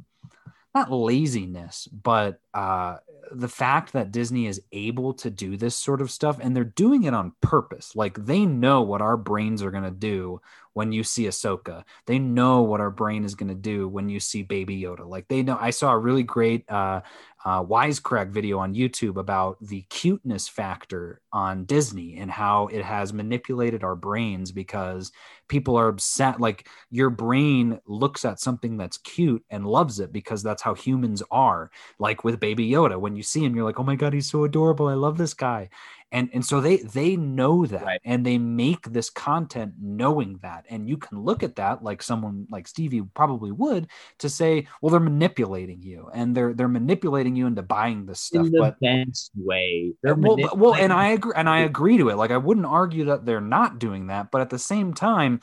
not laziness, but uh, the fact that Disney is able to do this sort of stuff and they're doing it on purpose. Like they know what our brains are going to do when you see Ahsoka. They know what our brain is going to do when you see Baby Yoda. Like they know. I saw a really great uh, uh, wisecrack video on YouTube about the cuteness factor on Disney and how it has manipulated our brains because people are upset. Like your brain looks at something that's cute and loves it because that's how humans are. Like with Baby Yoda, when you see him, you're like, oh my God, he's so adorable. I love this guy. And, and so they they know that Right. and they make this content knowing that and you can look at that like someone like Stevie probably would to say well they're manipulating you and they're they're manipulating you into buying this stuff in the but best way. They're well, well, and I agree, and I agree to it. Like I wouldn't argue that they're not doing that, but at the same time,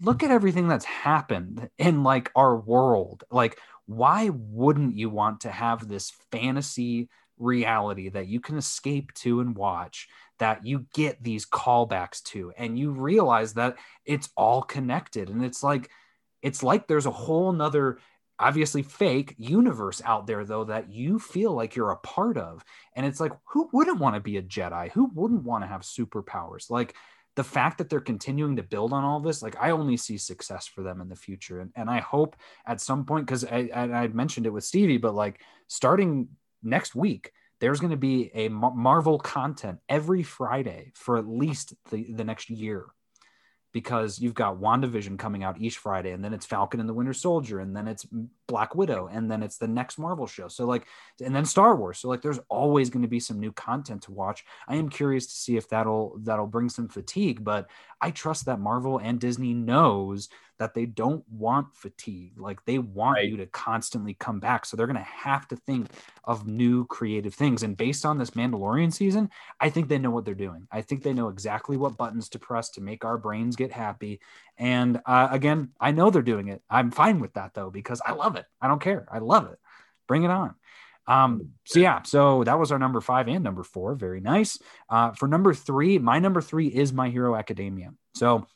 look at everything that's happened in like our world. Like, why wouldn't you want to have this fantasy reality that you can escape to and watch? That you get these callbacks to, and you realize that it's all connected, and it's like it's like there's a whole nother obviously fake universe out there though that you feel like you're a part of. And it's like who wouldn't want to be a jedi? Who wouldn't want to have superpowers? Like the fact that they're continuing to build on all this like i only see success for them in the future. And, and i hope at some point because I, I i mentioned it with stevie but like starting next week there's going to be a marvel content every friday for at least the, the next year because you've got WandaVision coming out each Friday, and then it's Falcon and the Winter Soldier, and then it's Black Widow, and then it's the next Marvel show. So, like, and then Star Wars. So, like, there's always going to be some new content to watch. I am curious to see if that'll that'll bring some fatigue, but I trust that Marvel and Disney knows that they don't want fatigue. Like, they want Right. you to constantly come back. So, they're going to have to think of new creative things. And based on this Mandalorian season, I think they know what they're doing. I think they know exactly what buttons to press to make our brains get happy. And uh, again, I know they're doing it. I'm fine with that though because I love it. I don't care. I love it. Bring it on. Um, so yeah, so that was our number five and number four. Very nice. Uh, for number three, my number three is My Hero Academia. So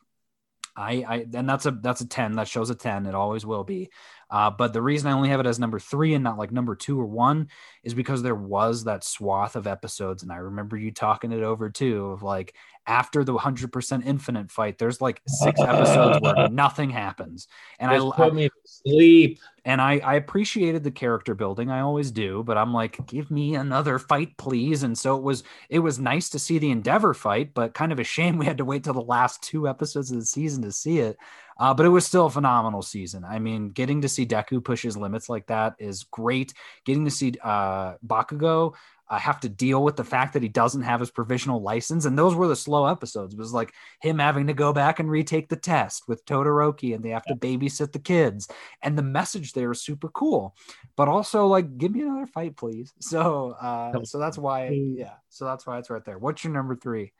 I, I and that's a that's a 10 that shows a 10 it always will be uh, but the reason i only have it as number three and not like number two or one is because there was that swath of episodes and i remember you talking it over too of like after the 100% infinite fight there's like six episodes where [laughs] nothing happens. And Just I, put me to sleep. and I, I appreciated the character building i always do but i'm like give me another fight please. And so it was it was nice to see the endeavor fight but kind of a shame we had to wait till the last two episodes of the season to see it uh, but it was still a phenomenal season. I mean getting to see deku push his limits like that is great. Getting to see uh, bakugo uh, have to deal with the fact that he doesn't have his provisional license and those were the slow episodes. It was like him having to go back and retake the test with todoroki and they have to babysit the kids. And the message there is super cool. But also like give me another fight please. [laughs] So uh so that's why yeah so that's why it's right there. What's your number three?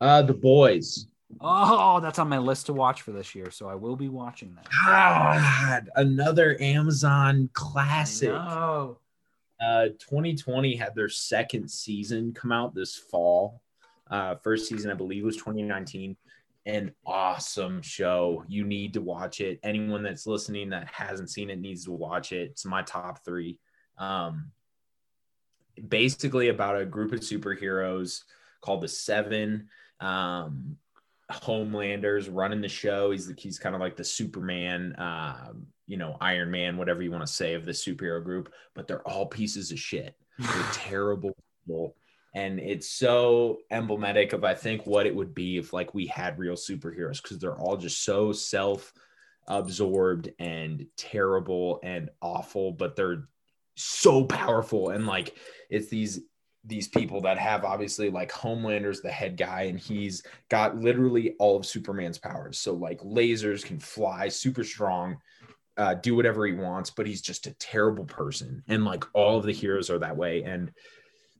Uh, the boys. Oh, that's on my list to watch for this year so i will be watching that God, another Amazon classic. Oh, Uh, 2020 had their second season come out this fall. Uh, first season, I believe, was 2019. An awesome show. You need to watch it. Anyone that's listening that hasn't seen it needs to watch it. It's my top three. Um, basically about a group of superheroes called the Seven. Um, Homelanders running the show. He's the, he's kind of like the Superman, uh, you know, Iron Man, whatever you want to say of the superhero group, but they're all pieces of shit. [sighs] They're terrible people. And it's so emblematic of I think what it would be if like we had real superheroes because they're all just so self absorbed and terrible and awful, but they're so powerful and like it's these these people that have obviously like Homelander's the head guy, and he's got literally all of Superman's powers. So like lasers can fly, super strong, uh, do whatever he wants, but he's just a terrible person. And like all of the heroes are that way. And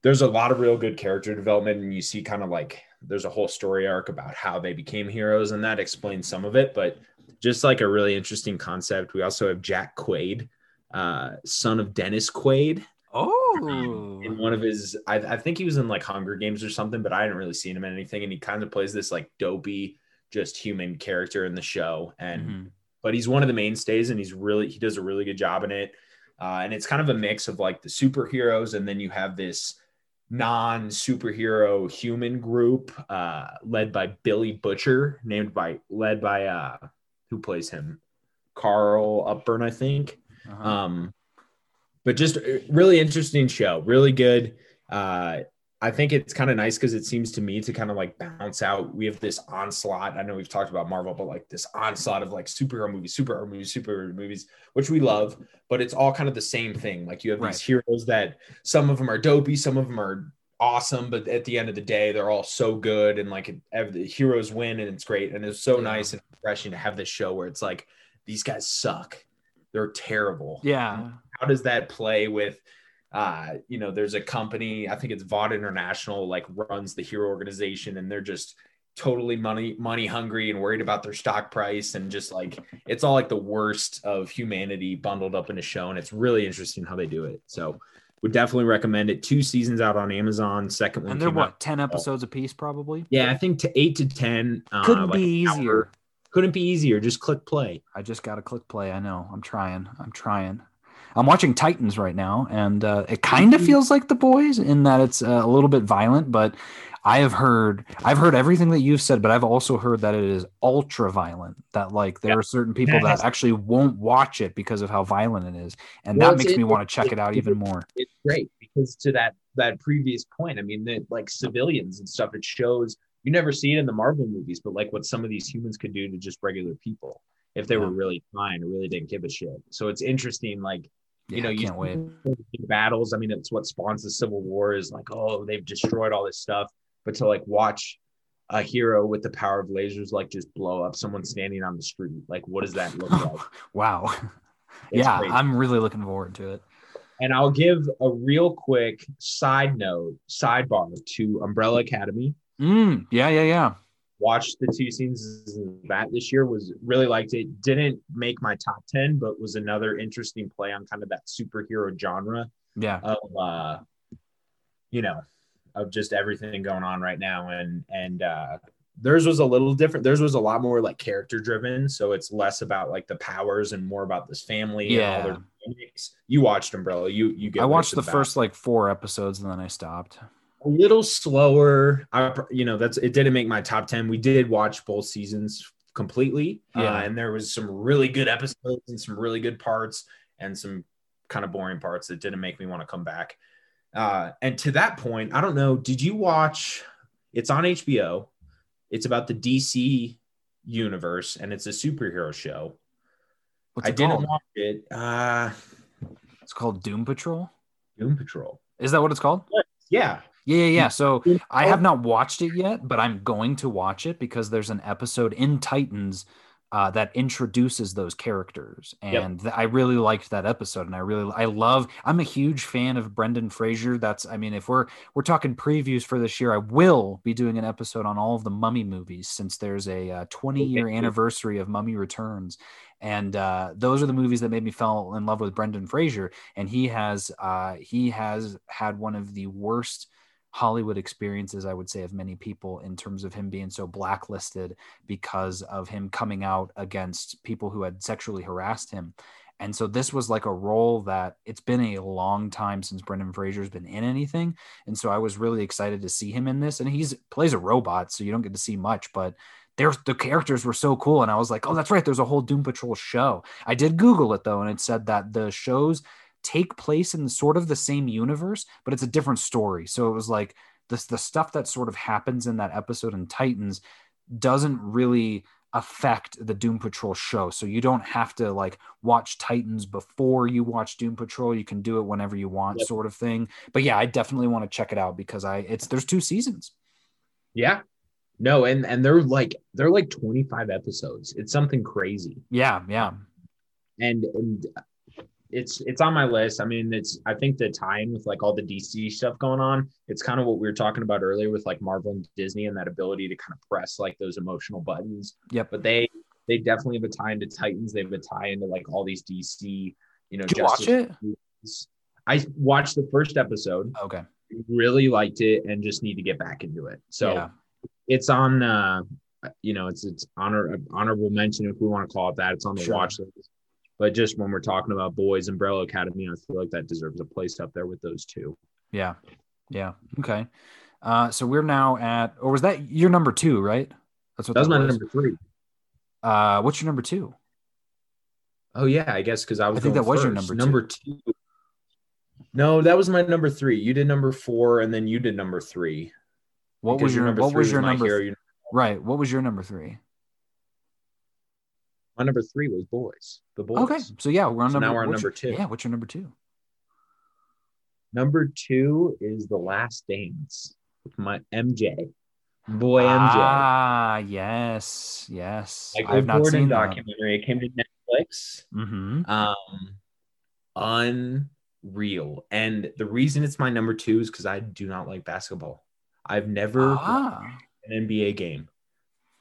there's a lot of real good character development, and you see kind of like there's a whole story arc about how they became heroes, and that explains some of it. But just like a really interesting concept. We also have Jack Quaid, uh, son of Dennis Quaid. Oh, in one of his, I, I, think he was in like Hunger Games or something, but I hadn't really seen him in anything. And he kind of plays this like dopey, just human character in the show. And mm-hmm. but he's one of the mainstays, and he's really he does a really good job in it. Uh, and it's kind of a mix of like the superheroes, and then you have this non superhero human group uh, led by Billy Butcher, named by led by uh, who plays him, Karl Urban, I think. Uh-huh. Um, but just really interesting show, really good. Uh, I think it's kind of nice because it seems to me to kind of like bounce out. We have this onslaught. I know we've talked about Marvel, but like this onslaught of like superhero movies, superhero movies, superhero movies, which we love, but it's all kind of the same thing. Like you have right. these heroes that some of them are dopey, some of them are awesome, but at the end of the day, they're all so good and like the heroes win and it's great. And it's so yeah. nice and refreshing to have this show where it's like these guys suck. They're terrible. Yeah. How does that play with uh, you know, there's a company, I think it's Vought International, like runs the hero organization, and they're just totally money money hungry and worried about their stock price and just like it's all like the worst of humanity bundled up in a show and it's really interesting how they do it so would definitely recommend it. Two seasons out on Amazon. Second one, and they're what ten episodes a piece, probably. Yeah, I think to eight to ten. Uh, Couldn't like be easier. Couldn't be easier. Just click play. I just got to click play. I know. I'm trying. I'm trying. I'm watching Titans right now, and uh, it kind of mm-hmm. feels like The Boys in that it's uh, a little bit violent, but I have heard I've heard everything that you've said, but I've also heard that it is ultra violent. That like there are certain people that [laughs] actually won't watch it because of how violent it is, and well, that makes it, me want to check it, it out even more. It's great because to that that previous point, I mean, that like civilians and stuff, it shows you never see it in the Marvel movies, but like what some of these humans could do to just regular people if they yeah. were really fine or really didn't give a shit. So it's interesting, like you yeah, know, you can't wait. battles. I mean, it's what spawns the Civil War is like, oh, they've destroyed all this stuff. But to like watch a hero with the power of lasers like just blow up someone standing on the street like what does that look like? [laughs] Wow. Yeah crazy. i'm really looking forward to it. And i'll give a real quick side note sidebar to umbrella academy. Mm, yeah yeah yeah watched the two seasons of that this year was really liked it. Didn't make my top 10 but was another interesting play on kind of that superhero genre yeah. of uh you know of just everything going on right now. And and uh theirs was a little different. Theirs was a lot more like character driven. So it's less about like the powers and more about this family yeah. you watched umbrella you you get i watched the about. first like four episodes and then i stopped a little slower i you know that's it didn't make my top 10 we did watch both seasons completely yeah uh, and there was some really good episodes and some really good parts and some kind of boring parts that didn't make me want to come back uh, and to that point, I don't know. Did you watch? It's on HBO. It's about the DC universe, and it's a superhero show. I didn't called? watch it. Uh, it's called Doom Patrol. Doom Patrol. Is that what it's called? Yeah. Yeah, yeah, yeah. So I have not watched it yet, but I'm going to watch it because there's an episode in Titans uh, that introduces those characters, and yep. I really liked that episode. And I really, I love. I'm a huge fan of Brendan Fraser. That's, I mean, if we're we're talking previews for this year, I will be doing an episode on all of the Mummy movies since there's a uh, 20 year anniversary of Mummy Returns, and uh, those are the movies that made me fall in love with Brendan Fraser. And he has uh, he has had one of the worst Hollywood experiences, I would say, of many people in terms of him being so blacklisted because of him coming out against people who had sexually harassed him. And so this was like a role that it's been a long time since Brendan Fraser's been in anything. And so I was really excited to see him in this. And he's plays a robot, so you don't get to see much, but there's the characters were so cool. And I was like, oh, that's right. There's a whole Doom Patrol show. I did Google it though, and it said that the shows take place in sort of the same universe, but it's a different story. So it was like this the stuff that sort of happens in that episode in Titans doesn't really affect the Doom Patrol show. So you don't have to like watch Titans before you watch Doom Patrol. You can do it whenever you want, yep. sort of thing. But yeah, I definitely want to check it out because I it's there's two seasons. Yeah. No, and and they're like they're like 25 episodes. It's something crazy. Yeah, yeah. And and it's it's on my list. I mean, it's I think the tie-in with like all the DC stuff going on, it's kind of what we were talking about earlier with like Marvel and Disney and that ability to kind of press like those emotional buttons. Yeah. But they they definitely have a tie into Titans. They have a tie into like all these DC, you know. Did you watch it? Movies. I watched the first episode. Okay. Really liked it and just need to get back into it. So yeah. it's on uh you know, it's it's honor honorable mention if we want to call it that. It's on the sure. watch list. But just when we're talking about boys, Umbrella Academy, I feel like that deserves a place up there with those two. Yeah. Yeah. Okay. Uh, so we're now at, or was that your number two, right? That's what that was my number three. Uh, what's your number two? Oh yeah, I guess because I was. I think that was first. your number two. Number two. No, that was my number three. You did number four, and then you did number three. What was your, your number? What was your number? Th- right. What was your number three? My number three was boys. The boys. Okay, so yeah, we're on so number. Now we're on number your, two. Yeah, what's your number two? Number two is The Last Dance with my MJ. Boy MJ. Ah, yes, yes. Like I've not seen documentary. That. It came to Netflix. Mm-hmm. Um, unreal. And the reason it's my number two is because I do not like basketball. I've never ah. an NBA game.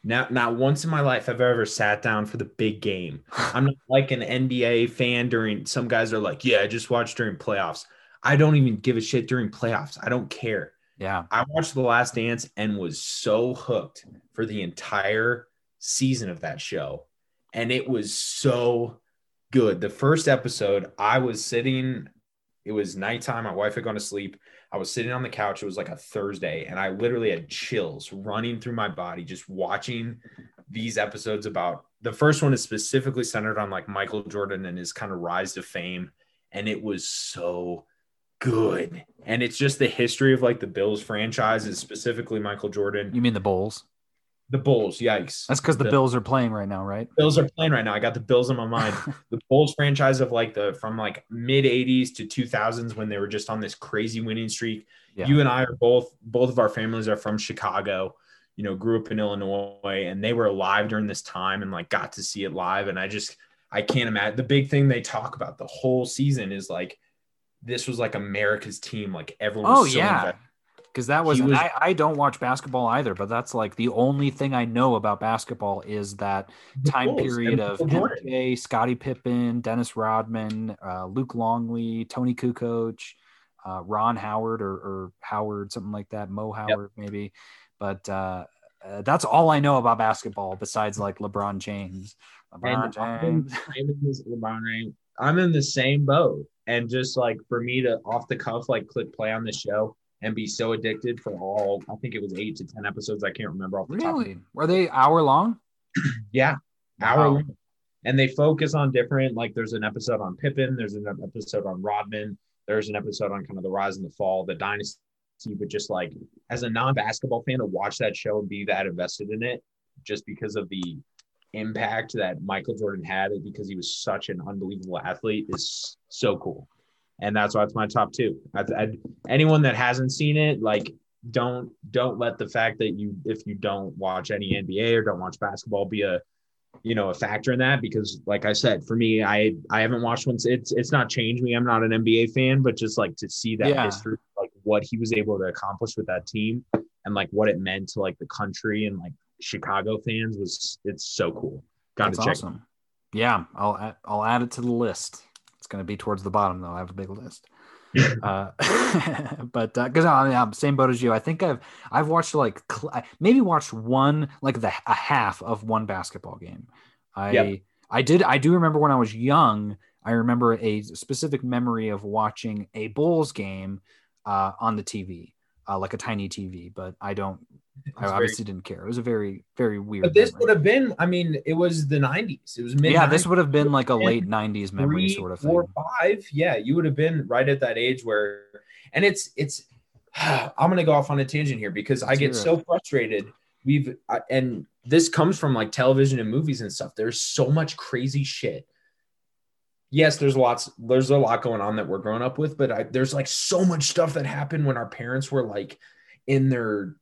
Not not once in my life have I ever sat down for the big game. [laughs] I'm not like an NBA fan during some guys are like, yeah, I just watched during playoffs. I don't even give a shit during playoffs. I don't care. Yeah. I watched The Last Dance and was so hooked for the entire season of that show. And it was so good. The first episode, I was sitting, it was nighttime. My wife had gone to sleep. I was sitting on the couch. It was like a Thursday, and I literally had chills running through my body just watching these episodes about the first one is specifically centered on like Michael Jordan and his kind of rise to fame. And it was so good. And it's just the history of like the Bills franchises, specifically Michael Jordan. You mean the Bulls? The Bulls, yikes. That's because the, the, Bills are playing right now, right? Bills are playing right now. I got the Bills in my mind. [laughs] the Bulls franchise of like the from like mid 80s to 2000s when they were just on this crazy winning streak. Yeah. You and I are both both of our families are from Chicago. You know, grew up in Illinois and they were alive during this time and like got to see it live and I just I can't imagine the big thing they talk about the whole season is like this was like America's team like everyone Oh so yeah. Invested because that was, was I, I, don't watch basketball either, but that's like the only thing I know about basketball is that time Bulls, period of MJ, Scottie Pippen, Dennis Rodman, uh, Luke Longley, Toni Kukoč, uh, Ron Howard or, or, Howard, something like that, Mo Howard yep. maybe. But uh, uh, that's all I know about basketball besides like LeBron James. LeBron James. I'm in, this, LeBron James. I'm in the same boat. And just like for me to off the cuff, like click play on the show and be so addicted for all I think it was eight to ten episodes. I can't remember off the top. really? top. Were they hour long? [clears throat] yeah, hour long. And they focus on different, like there's an episode on Pippen, there's an episode on Rodman, there's an episode on kind of the rise and the fall, the dynasty. But just like as a non-basketball fan to watch that show and be that invested in it, just because of the impact that Michael Jordan had, because he was such an unbelievable athlete, is so cool and that's why it's my top two. I, I, anyone that hasn't seen it, like don't don't let the fact that you if you don't watch any NBA or don't watch basketball be a you know a factor in that because like I said for me I I haven't watched once it's it's not changed me I'm not an NBA fan but just like to see that yeah. history like what he was able to accomplish with that team and like what it meant to like the country and like Chicago fans was it's so cool. Got to check. Awesome. Yeah, I'll I'll add it to the list. It's going to be towards the bottom though. I have a big list. [laughs] uh, [laughs] but because uh, I'm same boat as you. I think I've I've watched like cl- maybe watched one like the a half of one basketball game. I yep. I did I do remember when I was young. I remember a specific memory of watching a Bulls game uh, on the TV, uh, like a tiny TV. But I don't I obviously very, didn't care. It was a very, very weird. But this memory. would have been, I mean, it was the 90s. It was mid. Yeah, this would have been like a late 90s memory three, sort of thing. Four, five. Yeah, you would have been right at that age where, and it's, it's, [sighs] I'm going to go off on a tangent here because Let's I get so frustrated we've and this comes from like television and movies and stuff. There's so much crazy shit. Yes, there's lots. There's a lot going on that we're growing up with, but I, there's like so much stuff that happened when our parents were like in their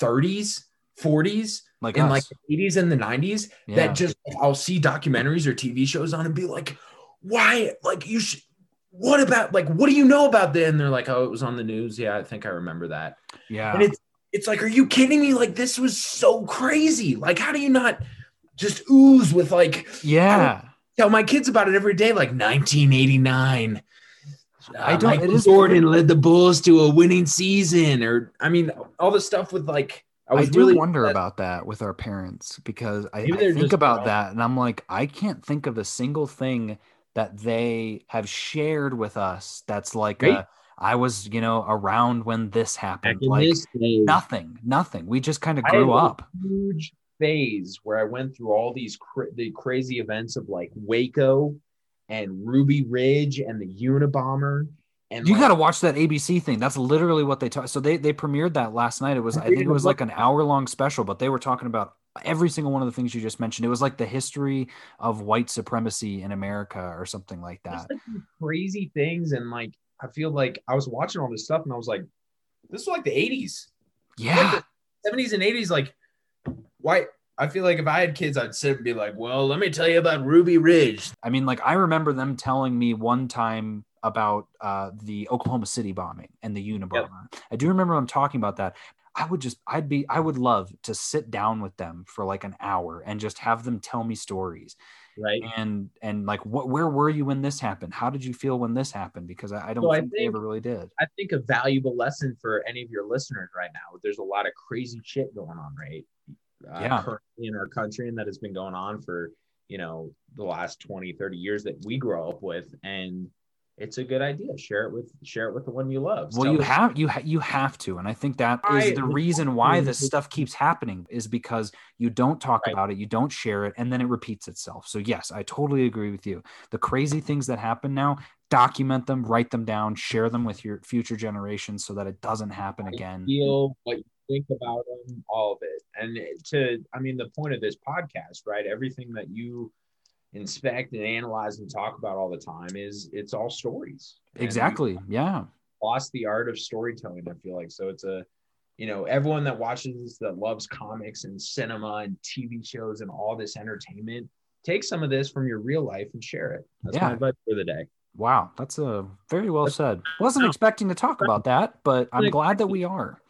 30s, 40s, Like in us. like the 80s and the 90s Yeah. that just I'll see documentaries or TV shows on and be like, why? Like you should. What about like what do you know about that? And they're like, oh, it was on the news. Yeah, I think I remember that. yeah. And it's it's like, are you kidding me? Like this was so crazy. Like how do you not just ooze with like yeah. tell my kids about it every day? Like 1989. I uh, don't- Michael it is- Jordan led the Bulls to a winning season, or I mean, all the stuff with like I I, do really wonder about that with our parents because I, I think about wrong. that and I'm like, I can't think of a single thing that they have shared with us that's like Right. a, I was, you know, around when this happened. Like this day. nothing, nothing. We just kind of I grew had a up. huge phase where I went through all these cra- the crazy events of like Waco and Ruby Ridge and the Unabomber. And You like, got to watch that ABC thing. That's literally what they talked. So they they premiered that last night. It was I think it was like an hour long special, but they were talking about every single one of the things you just mentioned. It was like the history of white supremacy in America or something like that. like crazy things. And like, I feel like I was watching all this stuff and I was like, this is like the 80s, Yeah. 70s and 80s. Like, why? I feel like if I had kids, I'd sit and be like, well, let me tell you about Ruby Ridge. I mean, like I remember them telling me one time about uh, the Oklahoma City bombing and the Unabomber. I do remember them talking about that. I would just, I'd be, I would love to sit down with them for like an hour and just have them tell me stories Right. and and like what, where were you when this happened? How did you feel when this happened? Because I, I don't So I think, they think- ever really did. I think a valuable lesson for any of your listeners right now. There's a lot of crazy shit going on, right? Uh, Yeah. Currently in our country, and that has been going on for you know the last 20, 30 years that we grow up with, and it's a good idea. Share it with share it with the one you love. Well, you have you ha- you have to, and I think that is I- the reason why this [laughs] stuff keeps happening is because you don't talk Right. about it, you don't share it, and then it repeats itself. So yes, I totally agree with you. The crazy things that happen now, document them, write them down, share them with your future generations so that it doesn't happen again. feel, what think about them, all of it. And to, I mean, the point of this podcast, right? Everything that you inspect and analyze and talk about all the time is it's all stories. Exactly. Yeah. lost the art of storytelling. I feel like so. It's a, you know, everyone that watches this that loves comics and cinema and TV shows and all this entertainment, take some of this from your real life and share it. That's Yeah. my advice for the day. Wow, that's a very well said. Wasn't expecting to talk about that, but I'm glad that we are.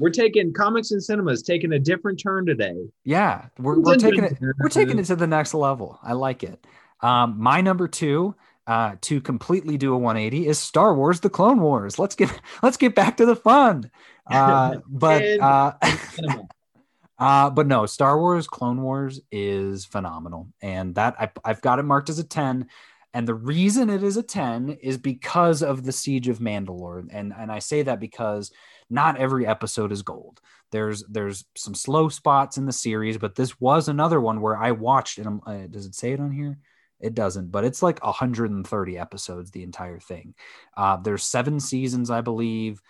We're taking comics and cinemas taking a different turn today. Yeah, we're, we're taking it. We're taking it to the next level. I like it. Um, my number two, uh, to completely do a 180, is Star Wars: The Clone Wars. Let's get [laughs] let's get back to the fun. Uh, [laughs] but uh, [laughs] uh, but no, Star Wars: Clone Wars is phenomenal, and that I, I've got it marked as a 10. And the reason it is a 10 is because of the Siege of Mandalore, and and I say that because not every episode is gold. There's there's some slow spots in the series, but this was another one where I watched and uh, does it say it on here? It doesn't, but it's like 130 episodes the entire thing. Uh, there's seven seasons, I believe,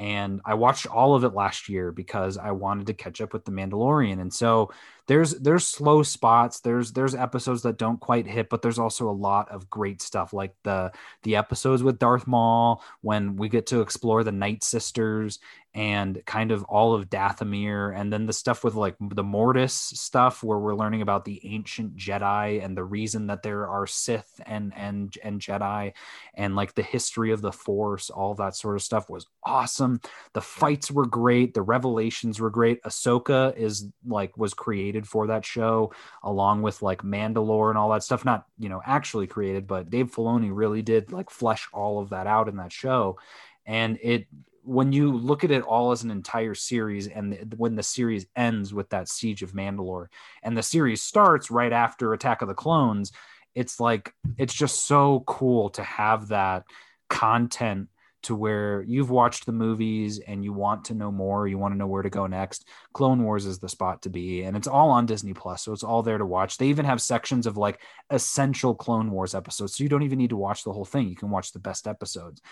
and I watched all of it last year because I wanted to catch up with the Mandalorian. And so there's there's slow spots, there's there's episodes that don't quite hit, but there's also a lot of great stuff like the the episodes with Darth Maul when we get to explore the Night Sisters and kind of all of Dathomir, and then the stuff with like the Mortis stuff where we're learning about the ancient Jedi and the reason that there are Sith and and and Jedi, and like the history of the Force, all that sort of stuff was awesome. The fights were great, the revelations were great. Ahsoka is like was created for that show, along with like Mandalore and all that stuff. Not you know actually created, but Dave Filoni really did like flesh all of that out in that show, and it when you look at it all as an entire series and the, when the series ends with that siege of mandalore and the series starts right after attack of the clones it's like it's just so cool to have that content to where you've watched the movies and you want to know more you want to know where to go next. Clone wars is the spot to be and it's all on disney plus so it's all there to watch. They even have sections of like essential clone wars episodes so you don't even need to watch the whole thing you can watch the best episodes.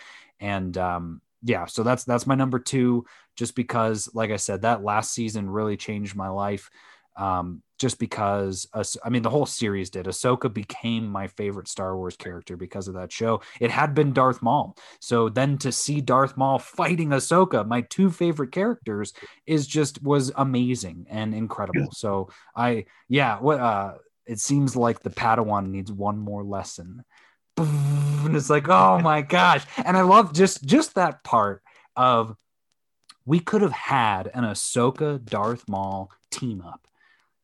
And um yeah, so that's that's my number two, just because, like I said, that last season really changed my life. Um, just because, uh, I mean, the whole series did. Ahsoka became my favorite Star Wars character because of that show. It had been Darth Maul, so then to see Darth Maul fighting Ahsoka, my two favorite characters, is just was amazing and incredible. So I, yeah, what uh, it seems like the Padawan needs one more lesson and it's like oh my gosh. And i love just just that part of we could have had an ahsoka darth maul team up.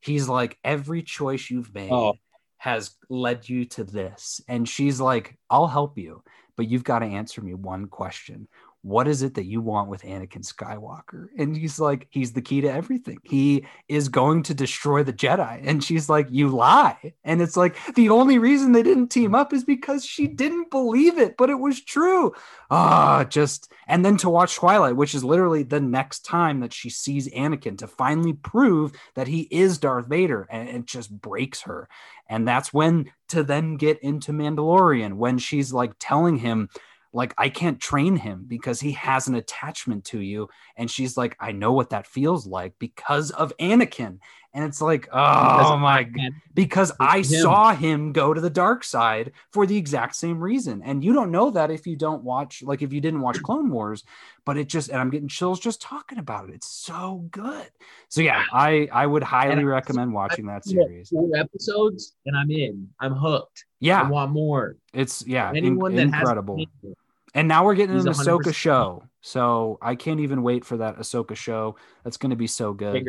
He's like every choice you've made oh. has led you to this. And she's like i'll help you but you've got to answer me one question what is it that you want with Anakin Skywalker? And he's like, he's the key to everything. He is going to destroy the Jedi. And she's like, you lie. And it's like, the only reason they didn't team up is because she didn't believe it, but it was true. Ah, just, and then to watch Twilight, which is literally the next time that she sees Anakin to finally prove that he is Darth Vader. And it just breaks her. And that's when to then get into Mandalorian, when she's like telling him, like I can't train him because he has an attachment to you. And she's like, I know what that feels like because of Anakin. And it's like, oh my god, because I him. saw him go to the dark side for the exact same reason. And you don't know that if you don't watch, like if you didn't watch Clone Wars, but it just and I'm getting chills just talking about it. It's so good. So yeah, I I would highly recommend [laughs] watching that series. Four episodes and I'm in. I'm hooked. Yeah. I want more. It's yeah, anyone in, that incredible. Has and now we're getting an Ahsoka show. So I can't even wait for that Ahsoka show. That's going to be so good.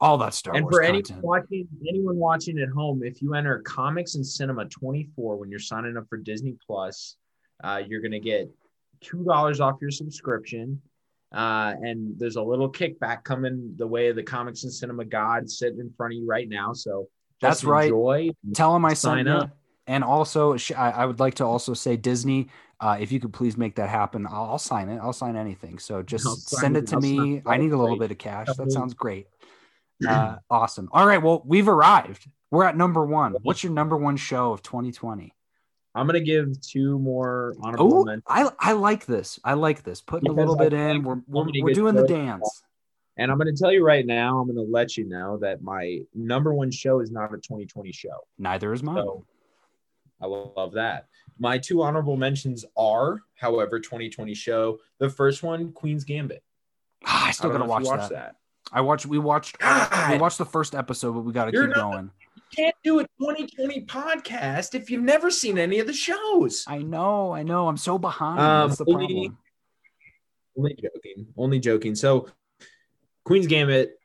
All that Star and Wars for anyone watching, anyone watching at home, if you enter Comics and Cinema 24 when you're signing up for Disney Plus, uh, you're going to get two dollars off your subscription. Uh, and there's a little kickback coming the way of the Comics and Cinema God sitting in front of you right now. So that's right. Tell them I sign up. And also, I would like to also say Disney uh, if you could please make that happen, I'll, I'll sign it. I'll sign anything. So just send it to I'll me. I need a little bit of cash. That sounds great. [clears throat] Uh, awesome. All right. Well, we've arrived. We're at number one. What's your number one show of 2020? I'm gonna give two more honorable oh, mentions. I I like this. I like this. Putting because a little bit in. We're we're, we're doing the dance. And I'm going to tell you right now, I'm going to let you know that my number one show is not a 2020 show. Neither is mine. So I love that. My two honorable mentions are, however, 2020 show. The first one, Queen's Gambit. Ah, I still I gotta watch that. that. I watched. We watched. God. We watched the first episode, but we got to keep not, going. You can't do a 2020 podcast if you've never seen any of the shows. I know. I know. I'm so behind. Um, That's the only, problem. Only joking. Only joking. So, Queen's Gambit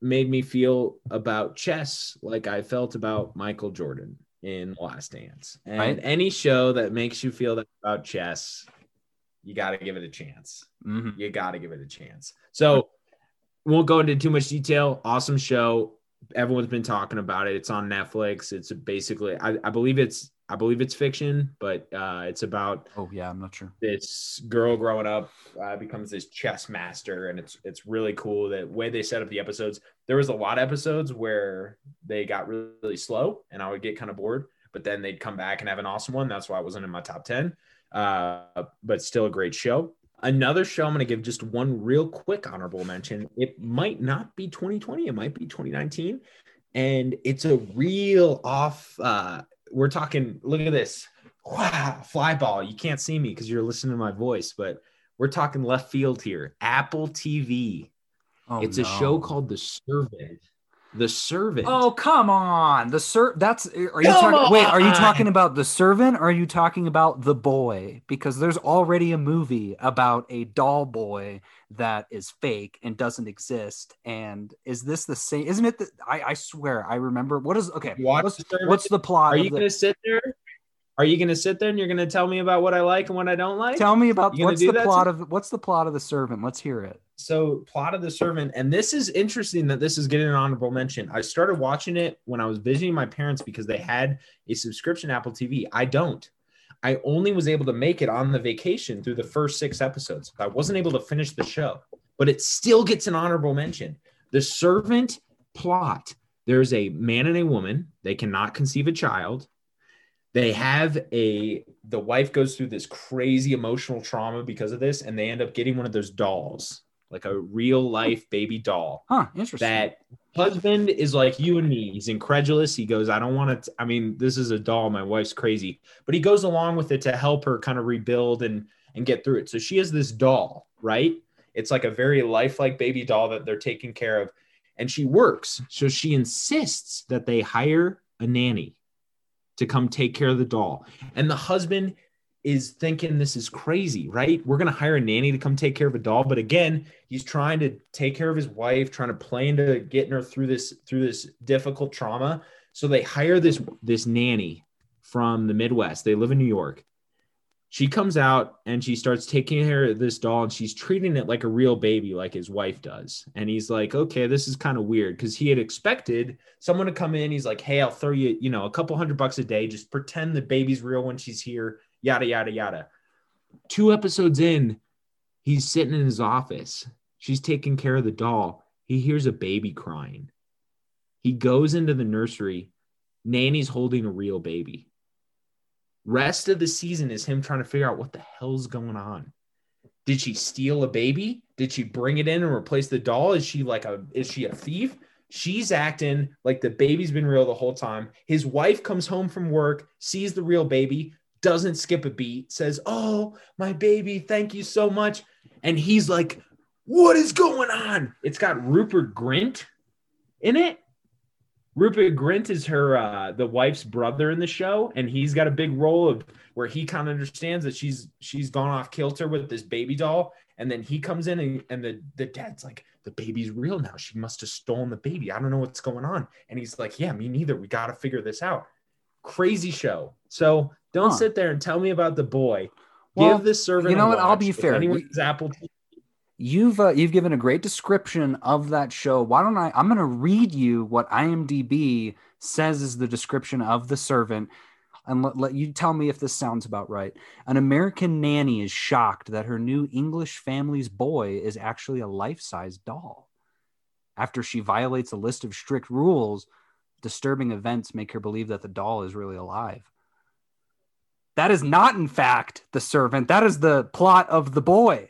made me feel about chess like I felt about Michael Jordan in Last Dance. And right. any show that makes you feel that about chess, you got to give it a chance. Mm-hmm. You got to give it a chance. So, won't go into too much detail. Awesome show. Everyone's been talking about it. It's on Netflix. It's basically, I, I believe it's, I believe it's fiction, but uh, it's about. Oh yeah, I'm not sure. This girl growing up uh, becomes this chess master, and it's it's really cool. The way they set up the episodes. There was a lot of episodes where they got really, really slow, and I would get kind of bored. But then they'd come back and have an awesome one. That's why it wasn't in my top ten. Uh, but still a great show. Another show I'm going to give just one real quick honorable mention. It might not be 2020. It might be 2019 and it's a real off uh we're talking look at this. Wow fly ball. You can't see me because you're listening to my voice but we're talking left field here. Apple tv oh, it's no. a show called the servant the servant oh come on the ser that's are you talking wait are you talking about the servant or are you talking about the boy because there's already a movie about a doll boy that is fake and doesn't exist. And is this the same? Isn't it? The, I, I swear I remember. What is okay? What's, what's the plot? Are you the, going to sit there? Are you going to sit there and you're going to tell me about what I like and what I don't like? Tell me about what's the plot of what's the plot of the servant? Let's hear it. So, plot of the servant, and this is interesting that this is getting an honorable mention. I started watching it when I was visiting my parents because they had a subscription Apple TV. I don't. I only was able to make it on the vacation through the first six episodes. I wasn't able to finish the show, but it still gets an honorable mention. The servant plot there's a man and a woman, they cannot conceive a child. they have a the wife goes through this crazy emotional trauma because of this and they end up getting one of those dolls like a real life baby doll Huh, interesting. that husband is like you and me. He's incredulous. He goes i don't want to i mean this is a doll. My wife's crazy. But he goes along with it to help her kind of rebuild and and get through it. So she has this doll right? It's like a very lifelike baby doll that they're taking care of. And she works. So she insists that they hire a nanny to come take care of the doll. And the husband is thinking this is crazy, right? We're going to hire a nanny to come take care of a doll, but again, he's trying to take care of his wife, trying to play into getting her through this through this difficult trauma. So they hire this this nanny from the Midwest. They live in New York. She comes out and she starts taking care of this doll and she's treating it like a real baby, like his wife does. And he's like, okay, this is kind of weird because he had expected someone to come in. He's like, hey, I'll throw you, you know, a couple hundred bucks a day. Just pretend the baby's real when she's here yada yada yada. Two episodes in, he's sitting in his office. She's taking care of the doll. He hears a baby crying. He goes into the nursery. Nanny's holding a real baby. Rest of the season is him trying to figure out what the hell's going on. Did she steal a baby? Did she bring it in and replace the doll? Is she like a is she a thief? She's acting like the baby's been real the whole time. His wife comes home from work, sees the real baby, doesn't skip a beat, says, Oh, my baby, thank you so much. And he's like, What is going on? It's got Rupert Grint in it. Rupert Grint is her, uh, the wife's brother in the show, and he's got a big role of where he kind of understands that she's she's gone off kilter with this baby doll, and then he comes in and, and the the dad's like, the baby's real now. She must have stolen the baby. I don't know what's going on, and he's like, yeah, me neither. We got to figure this out. Crazy show. So don't Huh. sit there and tell me about the boy. Well, Give this servant. you know what? I'll be fair. anyone's Apple TV, You've uh, you've given a great description of that show. Why don't I? I'm going to read you what IMDb says is the description of the servant, and let, let you tell me if this sounds about right. An American nanny is shocked that her new English family's boy is actually a life-size doll. After she violates a list of strict rules, disturbing events make her believe that the doll is really alive. That is not, in fact, the servant. That is the plot of the boy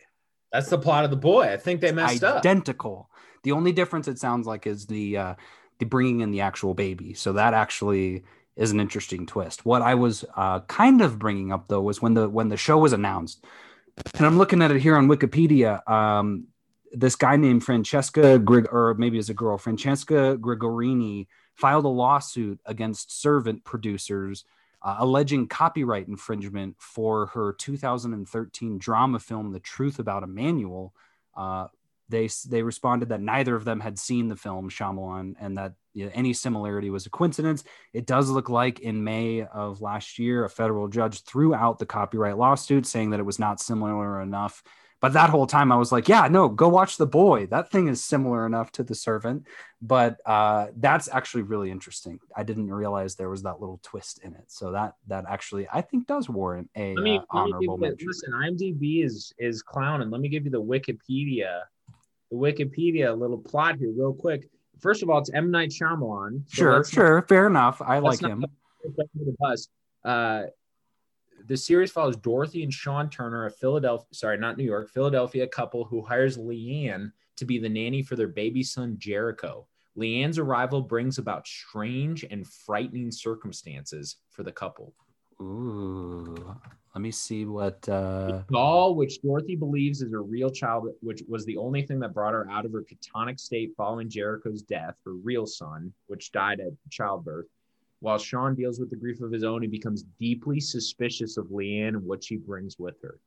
that's the plot of the boy. I think they messed up. identical. The only difference it sounds like is the uh, the bringing in the actual baby. So that actually is an interesting twist. What I was uh, kind of bringing up though was when the when the show was announced, and I'm looking at it here on Wikipedia. Um, this guy named Francesca Grig, or maybe it's a girl, Francesca Gregorini, filed a lawsuit against Servant producers uh, alleging copyright infringement for her 2013 drama film, The Truth About Emmanuel. Uh, they they responded that neither of them had seen the film Shyamalan, and that you know, any similarity was a coincidence. It does look like in May of last year, a federal judge threw out the copyright lawsuit, saying that it was not similar enough. But that whole time, I was like, "Yeah, no, go watch The Boy. That thing is similar enough to The Servant." But uh, that's actually really interesting. I didn't realize there was that little twist in it. So that that actually, I think, does warrant a Let me, uh, let honorable you mention. listen. IMDb is is clowning. Let me give you the Wikipedia, the Wikipedia little plot here, real quick. First of all, it's M Night Shyamalan. so Sure, let's not- sure, fair enough. I like him. put him under the bus. Uh, the series follows Dorothy and Sean Turner, a Philadelphia, sorry, not New York, Philadelphia couple who hires Leanne to be the nanny for their baby son Jericho. Leanne's arrival brings about strange and frightening circumstances for the couple. Ooh, let me see what. Uh, doll, which Dorothy believes is her real child, which was the only thing that brought her out of her catonic state following Jericho's death, her real son, which died at childbirth. While Sean deals with the grief of his own, he becomes deeply suspicious of Leanne and what she brings with her.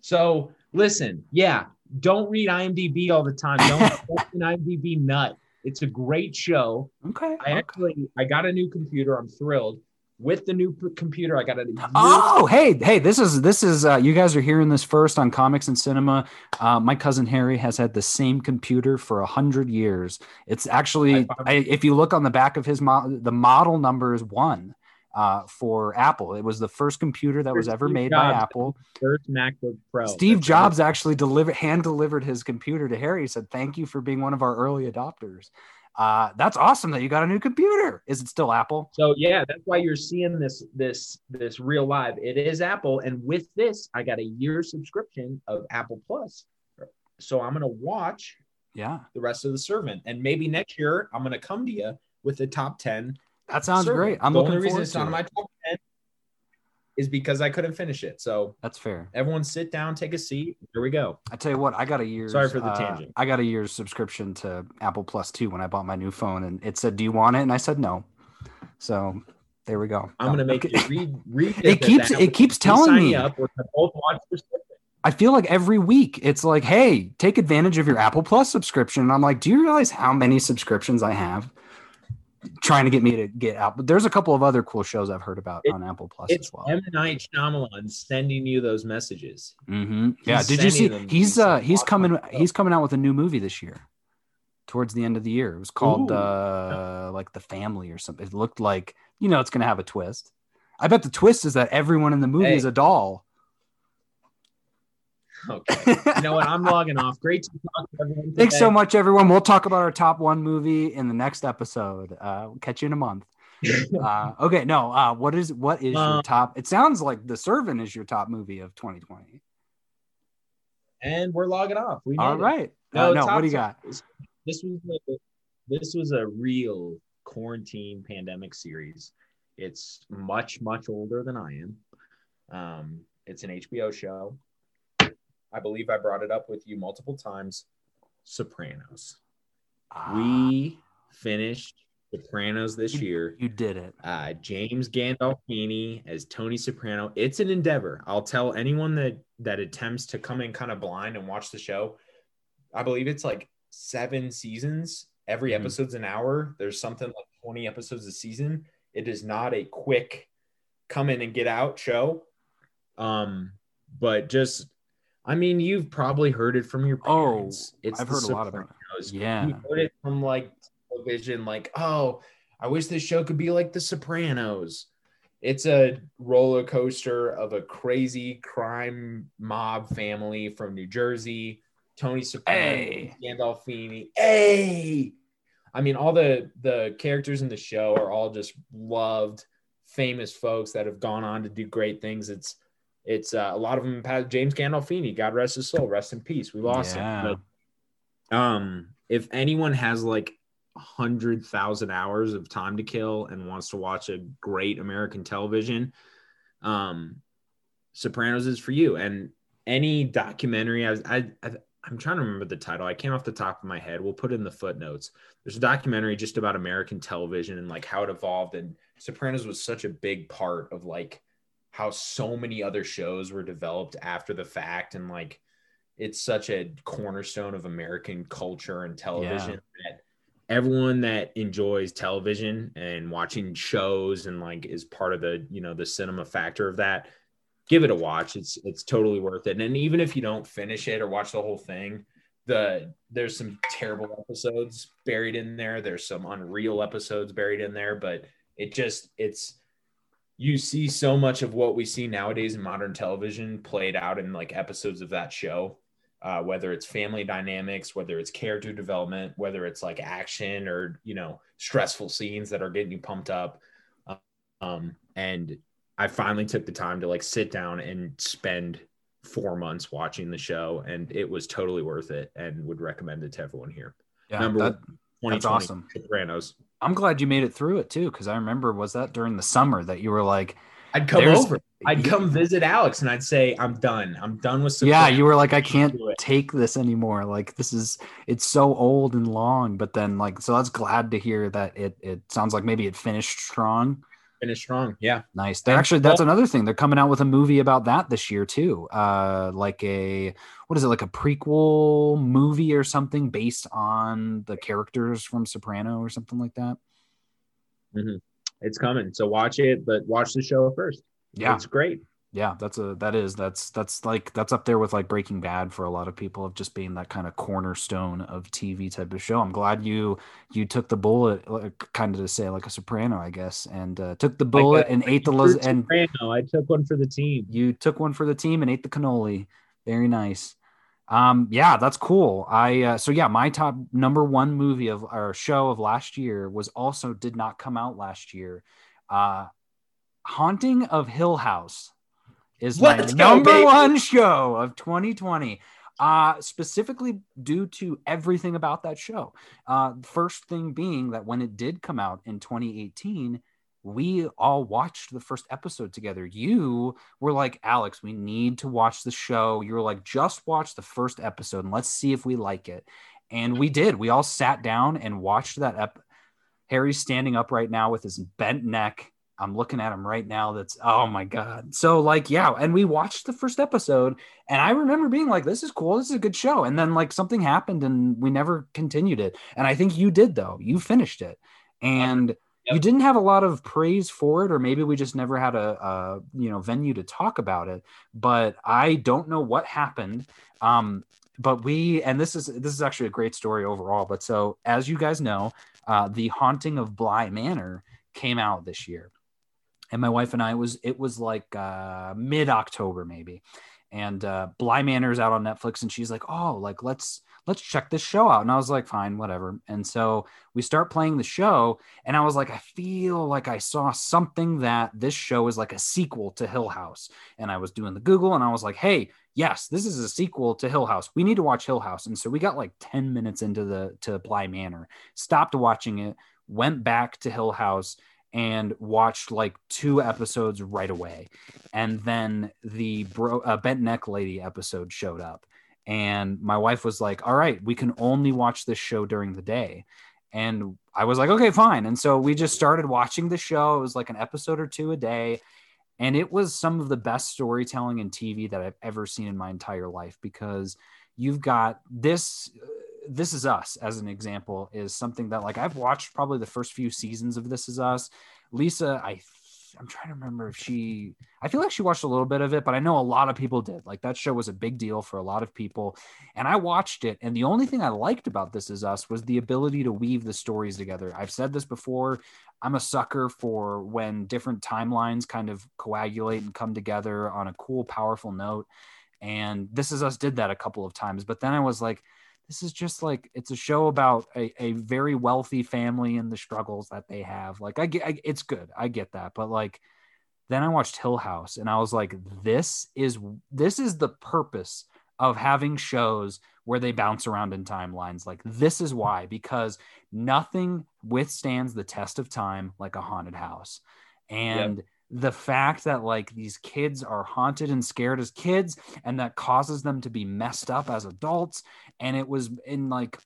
So, listen, yeah, don't read IMDb all the time. Don't [laughs] an IMDb nut. It's a great show. okay. I okay. actually I got a new computer. I'm thrilled. With the new p- computer, I got it. Oh, hey, hey! This is this is. Uh, you guys are hearing this first on Comics and Cinema. Uh, my cousin Harry has had the same computer for a hundred years. It's actually, I, if you look on the back of his mo- the model number is one uh, for Apple. It was the first computer that was ever Steve made by Apple. first MacBook Pro. Steve That's Jobs actually delivered hand delivered his computer to Harry. He said, "Thank you for being one of our early adopters." Uh, that's awesome that you got a new computer. Is it still Apple? So yeah, that's why you're seeing this this this real live. It is Apple, and with this, I got a year subscription of Apple Plus. So I'm gonna watch Yeah, the rest of the Servant, and maybe next year I'm gonna come to you with the top ten. that sounds Servant. great. I'm the looking only reason forward it's to it. my top ten is because I couldn't finish it. So That's fair. everyone, sit down, take a seat. Here we go. I tell you what, I got a year's. Sorry for the uh, tangent. I got a year's subscription to Apple Plus too when I bought my new phone, and it said, "Do you want it?" And I said no. So there we go. I'm gonna make Okay. you [laughs] read read It keeps- it keeps telling me. up. We're both watch. I feel like every week it's like, "Hey, take advantage of your Apple Plus subscription." And I'm like, "Do you realize how many subscriptions I have?" Trying to get me to get out, but there's a couple of other cool shows I've heard about It- on Apple Plus as well. M Night Shyamalan sending you those messages. hmm Yeah. He's Did you see? He's uh he's coming he's coming out with a new movie this year. Towards the end of the year, it was called Ooh. uh like the family or something. It looked like you know it's gonna have a twist. I bet the twist is that everyone in the movie Hey. is a doll. [laughs] Okay. You know what? I'm logging off. Great to talk to everyone. Thanks so much, everyone. We'll talk about our top one movie in the next episode. Uh, we'll catch you in a month. [laughs] Uh, okay, no. Uh, what is what is your Um, top? It sounds like The Servant is your top movie of 2020. and we're logging off. We All right. Uh, no, what do you got? This this was a, this was a real quarantine pandemic series. It's much much older than I am. Um, it's an HBO show. I believe I brought it up with you multiple times. Sopranos. Ah, We finished Sopranos this You- year. you did it. uh, James Gandolfini as Tony Soprano. It's an endeavor. I'll tell anyone that that attempts to come in kind of blind and watch the show. I believe it's like seven seasons. Every Mhm. episode's an hour. There's something like 20 episodes a season. It is not a quick come in and get out show. Um, but just I mean, you've probably heard it from your Oh, parents. it's I've heard a lot about it. Yeah. You heard it from like television, like, oh, I wish this show could be like The Sopranos. It's a roller coaster of a crazy crime mob family from New Jersey. Tony Soprano, Hey. Gandolfini. Hey, I mean, all the the characters in the show are all just loved, famous folks that have gone on to do great things. It's it's uh, a lot of them. Have, James Gandolfini, God rest his soul, rest in peace. We lost Yeah. him. But um, if anyone has like a hundred thousand hours of time to kill and wants to watch a great American television, um, Sopranos is for you. And any documentary, I, I, I I'm trying to remember the title. I can't off the top of my head. We'll put it in the footnotes. There's a documentary just about American television and like how it evolved. And Sopranos was such a big part of like how so many other shows were developed after the fact. And like it's such a cornerstone of American culture and television that everyone that enjoys television and watching shows and like is part of the, you know, the cinema factor of that give it a watch. It's it's totally worth it. And even if you don't finish it or watch the whole thing, the there's some terrible episodes buried in there. There's some unreal episodes buried in there, but it just it's you see so much of what we see nowadays in modern television played out in like episodes of that show. Uh, whether it's family dynamics, whether it's character development, whether it's like action or you know stressful scenes that are getting you pumped up, um, and I finally took the time to like sit down and spend four months watching the show, and it was totally worth it, and would recommend it to everyone here. Yeah, Number that- one, that's 2020 awesome. Sopranos. I'm glad you made it through it too, because I remember was that during the summer that you were like, I'd come over. I'd come visit Alex, and I'd say, "I'm done. I'm done with." Some Yeah, you were like, I can't take this anymore. Like this is it's so old and long. But then like, so that's glad to hear that it it sounds like maybe it finished strong. Finish strong. Yeah, Nice. They're And- actually that's another thing. They're coming out with a movie about that this year too. Uh like a what is it, like a prequel movie or something based on the characters from Soprano or something like that. it's coming. So watch it, but watch the show first. Yeah. it's great. Yeah, that's a that is that's that's like that's up there with like Breaking Bad for a lot of people of just being that kind of cornerstone of TV type of show. I'm glad you you took the bullet, like, kind of to say like a Soprano, I guess, and uh, took the bullet a- and ate the True las- and Soprano. I took one for the team. you took one for the team and ate the cannoli. Very nice. Um, yeah, that's cool. I uh, so yeah, my top number one movie of our show of last year was also did not come out last year. Uh, Haunting of Hill House is Let's my go, number one show of 2020. Uh, specifically due to everything about that show. Uh, first thing being that when it did come out in 2018, we all watched the first episode together. You were like, Alex, we need to watch the show. You were like, just watch the first episode and let's see if we like it. And we did. We all sat down and watched that ep. Harry's standing up right now with his bent neck. I'm looking at him right now. That's oh my god. So like yeah, and we watched the first episode, and I remember being like, "This is cool. This is a good show." And then like something happened, and we never continued it. And I think you did though. You finished it, and you didn't have a lot of praise for it, or maybe we just never had a, a you know venue to talk about it. But I don't know what happened. Um, but we and this is this is actually a great story overall. But so as you guys know, uh, the haunting of Bly Manor came out this year and my wife and I was it was like uh, mid October maybe, and uh, Bly Manor's out on Netflix, and she's like, oh, like let's let's check this show out, and I was like, fine, whatever, and so we start playing the show, and I was like, I feel like I saw something that this show is like a sequel to Hill House, and I was doing the Google, and I was like, hey. Yes, this is a sequel to Hill House. We need to watch Hill House, and so we got like ten minutes into the to Bly Manor, stopped watching it, went back to Hill House, and watched like two episodes right away. And then the bro, uh, bent neck lady episode showed up, and my wife was like, "All right, we can only watch this show during the day." And I was like, "Okay, fine." And so we just started watching the show. It was like an episode or two a day. And it was some of the best storytelling in TV that I've ever seen in my entire life because you've got this this is us as an example is something that like I've watched probably the first few seasons of This Is Us. Lisa, I I'm trying to remember if she I feel like she watched a little bit of it, but I know a lot of people did. Like that show was a big deal for a lot of people. And I watched it, and the only thing I liked about This Is Us was the ability to weave the stories together. I've said this before. I'm a sucker for when different timelines kind of coagulate and come together on a cool, powerful note. And This Is Us did that a couple of times. But then I was like, this is just like it's a show about a, a very wealthy family and the struggles that they have. Like I get, I, it's good, I get that, but like then I watched Hill House and I was like, this is this is the purpose of having shows where they bounce around in timelines. Like this is why because nothing withstands the test of time like a haunted house, and the fact that like these kids are haunted and scared as kids and that causes them to be messed up as adults. And it was in like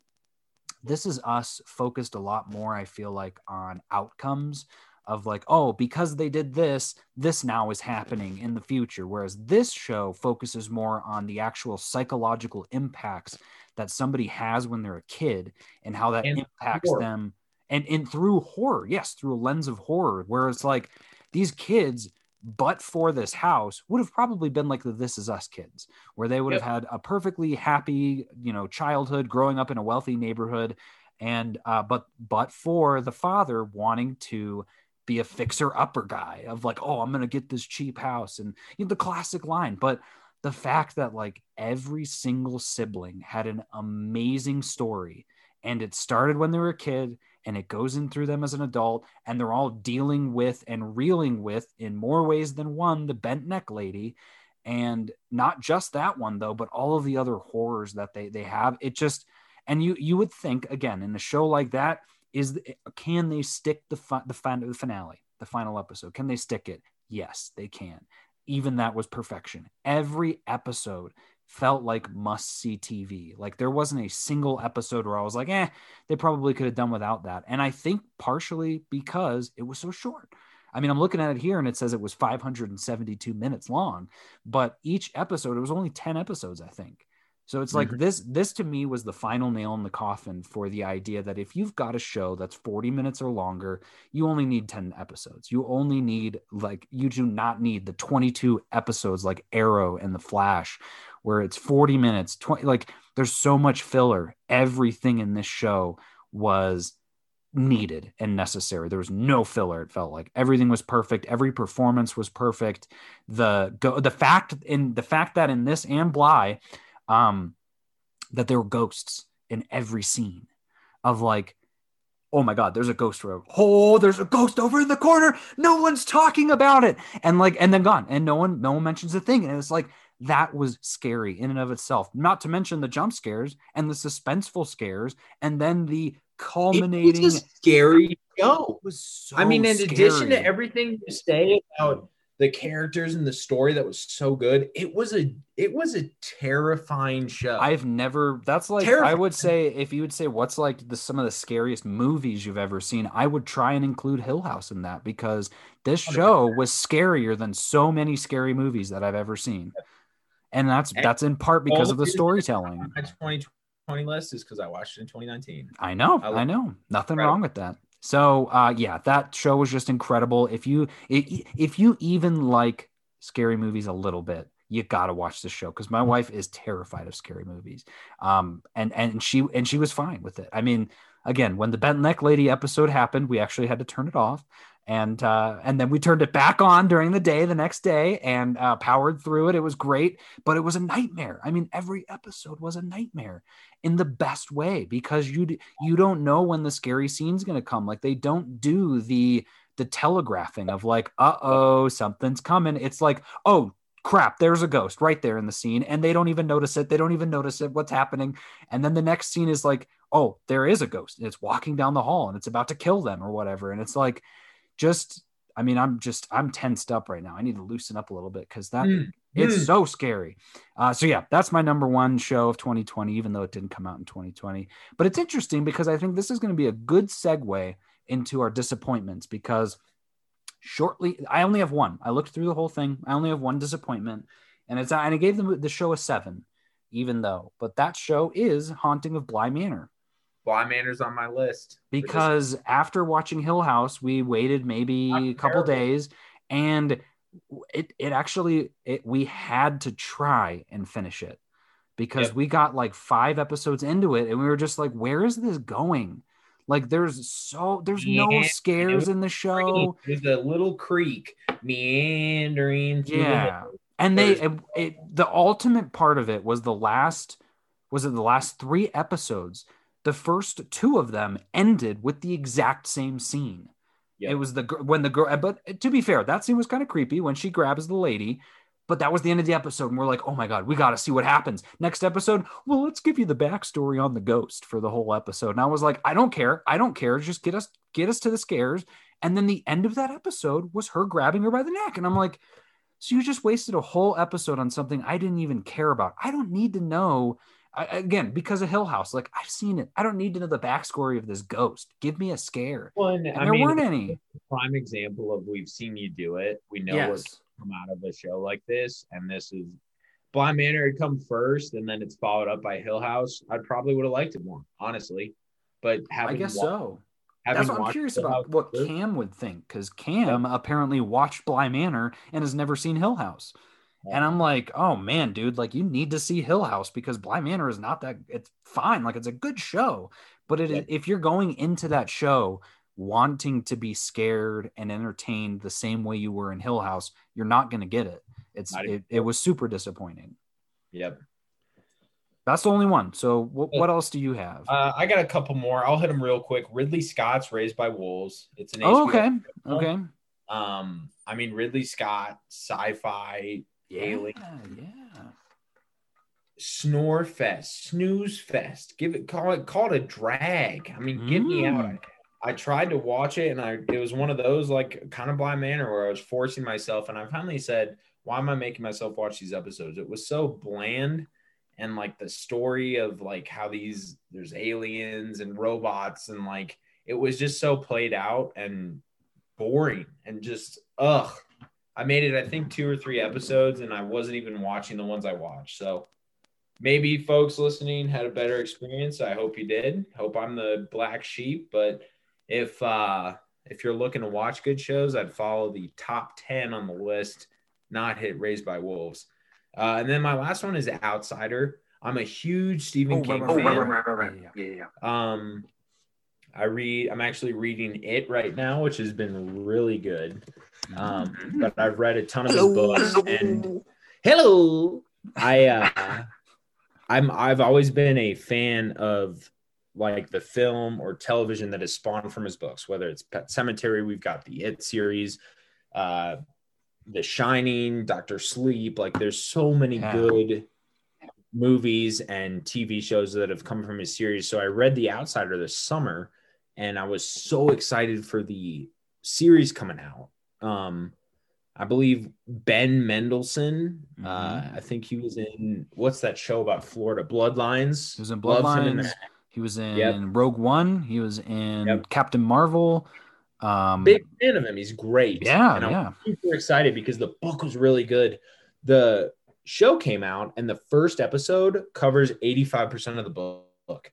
this is us focused a lot more i feel like on outcomes of like oh because they did this this now is happening in the future. Whereas this show focuses more on the actual psychological impacts that somebody has when they're a kid and how that And impacts horror. them. And and through horror yes through a lens of horror where it's like these kids but for this house would have probably been like the this is us kids where they would Yep. have had a perfectly happy you know childhood growing up in a wealthy neighborhood and uh but but for the father wanting to be a fixer upper guy of like oh i'm gonna get this cheap house and you know, the classic line but the fact that like every single sibling had an amazing story and it started when they were a kid and it goes in through them as an adult and they're all dealing with and reeling with in more ways than one the bent neck lady. And not just that one though but all of the other horrors that they they have. It just and you you would think again in a show like that is can they stick the fi- the, fin- the finale the final episode? Can they stick it? Yes they can. Even that was perfection. Every episode felt like must see TV. Like there wasn't a single episode where I was like, eh, they probably could have done without that. And I think partially because it was so short. I mean, I'm looking at it here and it says it was 572 minutes long, but each episode, it was only 10 episodes, I think. So it's like Mhm. this this to me was the final nail in the coffin for the idea that if you've got a show that's 40 minutes or longer, you only need 10 episodes. You only need like you do not need the 22 episodes like Arrow and The Flash where it's 40 minutes, 20 like there's so much filler. Everything in this show was needed and necessary. There was no filler. It felt like everything was perfect. Every performance was perfect. The go the fact in the fact that in this and Bly, um, that there were ghosts in every scene of like oh my god there's a ghost road oh there's a ghost over in the corner no one's talking about it and like and then gone and no one no one mentions a thing and it's like that was scary in and of itself not to mention the jump scares and the suspenseful scares and then the culminating It was a scary show. was so I mean, in addition to everything you say about the characters and the story that was so good, it was a it was a terrifying show. I've never. That's like I would say if you would say what's like the some of the scariest movies you've ever seen, I would try and include Hill House in that because this show was scarier than so many scary movies that I've ever seen, and that's And that's in part because of the storytelling. my 2020 list is because I watched it in 2019. I know, I I, know, nothing Incredible. wrong with that. So, uh, yeah, that show was just incredible. If you i- if you even like scary movies a little bit, you gotta watch this show because my wife is terrified of scary movies. Um, and and she and she was fine with it. I mean, again, when the bent neck lady episode happened, we actually had to turn it off. And uh, and then we turned it back on during the day the next day and uh, powered through it. It was great, but it was a nightmare. I mean, every episode was a nightmare in the best way because you you don't know when the scary scene's going to come. Like they don't do the the telegraphing of like uh-oh something's coming. It's like oh crap there's a ghost right there in the scene and they don't even notice it. They don't even notice it what's happening. And then the next scene is like oh there is a ghost. And it's walking down the hall and it's about to kill them or whatever. And it's like just i mean i'm just i'm tensed up right now i need to loosen up a little bit because that Mm, it's mm. so scary. Uh, so yeah, that's my number one show of 2020, even though it didn't come out in 2020. But it's interesting because I think this is going to be a good segue into our disappointments because shortly, I only have one. I looked through the whole thing. I only have one disappointment, and it's and I gave them the show a seven, even though. But that show is Haunting of Bly Manor Bly Manor's on my list because after watching Hill House, we waited maybe Not a couple terrible. days, and it it actually it we had to try and finish it because Yep. we got like five episodes into it, and we were just like, where is this going? Like, there's so there's no scares in the show. There's a little creek meandering. through the Yeah. middle. and they it, it, the ultimate part of it was the last was it the last three episodes the first two of them ended with the exact same scene Yep. it was the when the girl but to be fair that scene was kind of creepy when she grabs the lady but that was the end of the episode and we're like oh my god we got to see what happens next episode well let's give you the backstory on the ghost for the whole episode and i was like i don't care i don't care just get us get us to the scares and then the end of that episode was her grabbing her by the neck and i'm like so you just wasted a whole episode on something I didn't even care about. I don't need to know. I, again, because of Hill House, like I've seen it. I don't need to know the backstory of this ghost. Give me a scare. Well, and, And there mean, weren't any. prime example of we've seen you do it. We know Yes. what's come out of a show like this, and this is Blind Manor had come first, and then it's followed up by Hill House. I probably would have liked it more, honestly. But I guess wa- so. That's what I'm curious Hill about. House What Cam would think, because Cam apparently watched Bly Manor and has never seen Hill House. And I'm like, oh man, dude, like you need to see Hill House because Bly Manor is not that. It's fine, like it's a good show, but it, Yeah. if you're going into that show wanting to be scared and entertained the same way you were in Hill House, you're not going to get it. It's it, it was super disappointing. Yep. That's the only one. So what, what else do you have? Uh, I got a couple more. I'll hit them real quick. Ridley Scott's Raised by Wolves. It's an oh, okay, show. okay, Um, I mean Ridley Scott, sci-fi, yeah, Alien. yeah. snore fest, snooze fest. Give it, call it, call it a drag. I mean, get me out. Mm. I tried to watch it, and I it was one of those like kind of blind manner where I was forcing myself, and I finally said, "Why am I making myself watch these episodes?" It was so bland, and like the story of like how these there's aliens and robots, and like it was just so played out and boring, and just ugh. I made it, I think, two or three episodes, and I wasn't even watching the ones I watched. So maybe folks listening had a better experience. I hope you did. Hope I'm the black sheep, but if uh if you're looking to watch good shows, I'd follow the top 10 on the list, not hit Raised by Wolves. Uh, and then my last one is Outsider. I'm a huge Stephen Oh, King right, right, fan. right, right, right, Yeah, yeah, yeah. Um, I read. I'm actually reading it right now, which has been really good. Um, but I've read a ton of his books and hello. I uh, I'm I've always been a fan of like the film or television that is spawned from his books, whether it's Pet Sematary, we've got the It series, uh, The Shining, Doctor Sleep. Like, there's so many yeah. good movies and TV shows that have come from his series. So I read The Outsider this summer, and I was so excited for the series coming out. Um, I believe Ben Mendelsohn. Uh, mm-hmm. Uh, I think he was in what's that show about Florida? Bloodlines. He was in Bloodlines. He was in yep. Rogue One. He was in yep. Captain Marvel. Um, Big fan of him. He's great. Yeah, and I'm yeah. super excited because the book was really good. The show came out, and the first episode covers 85% of the book.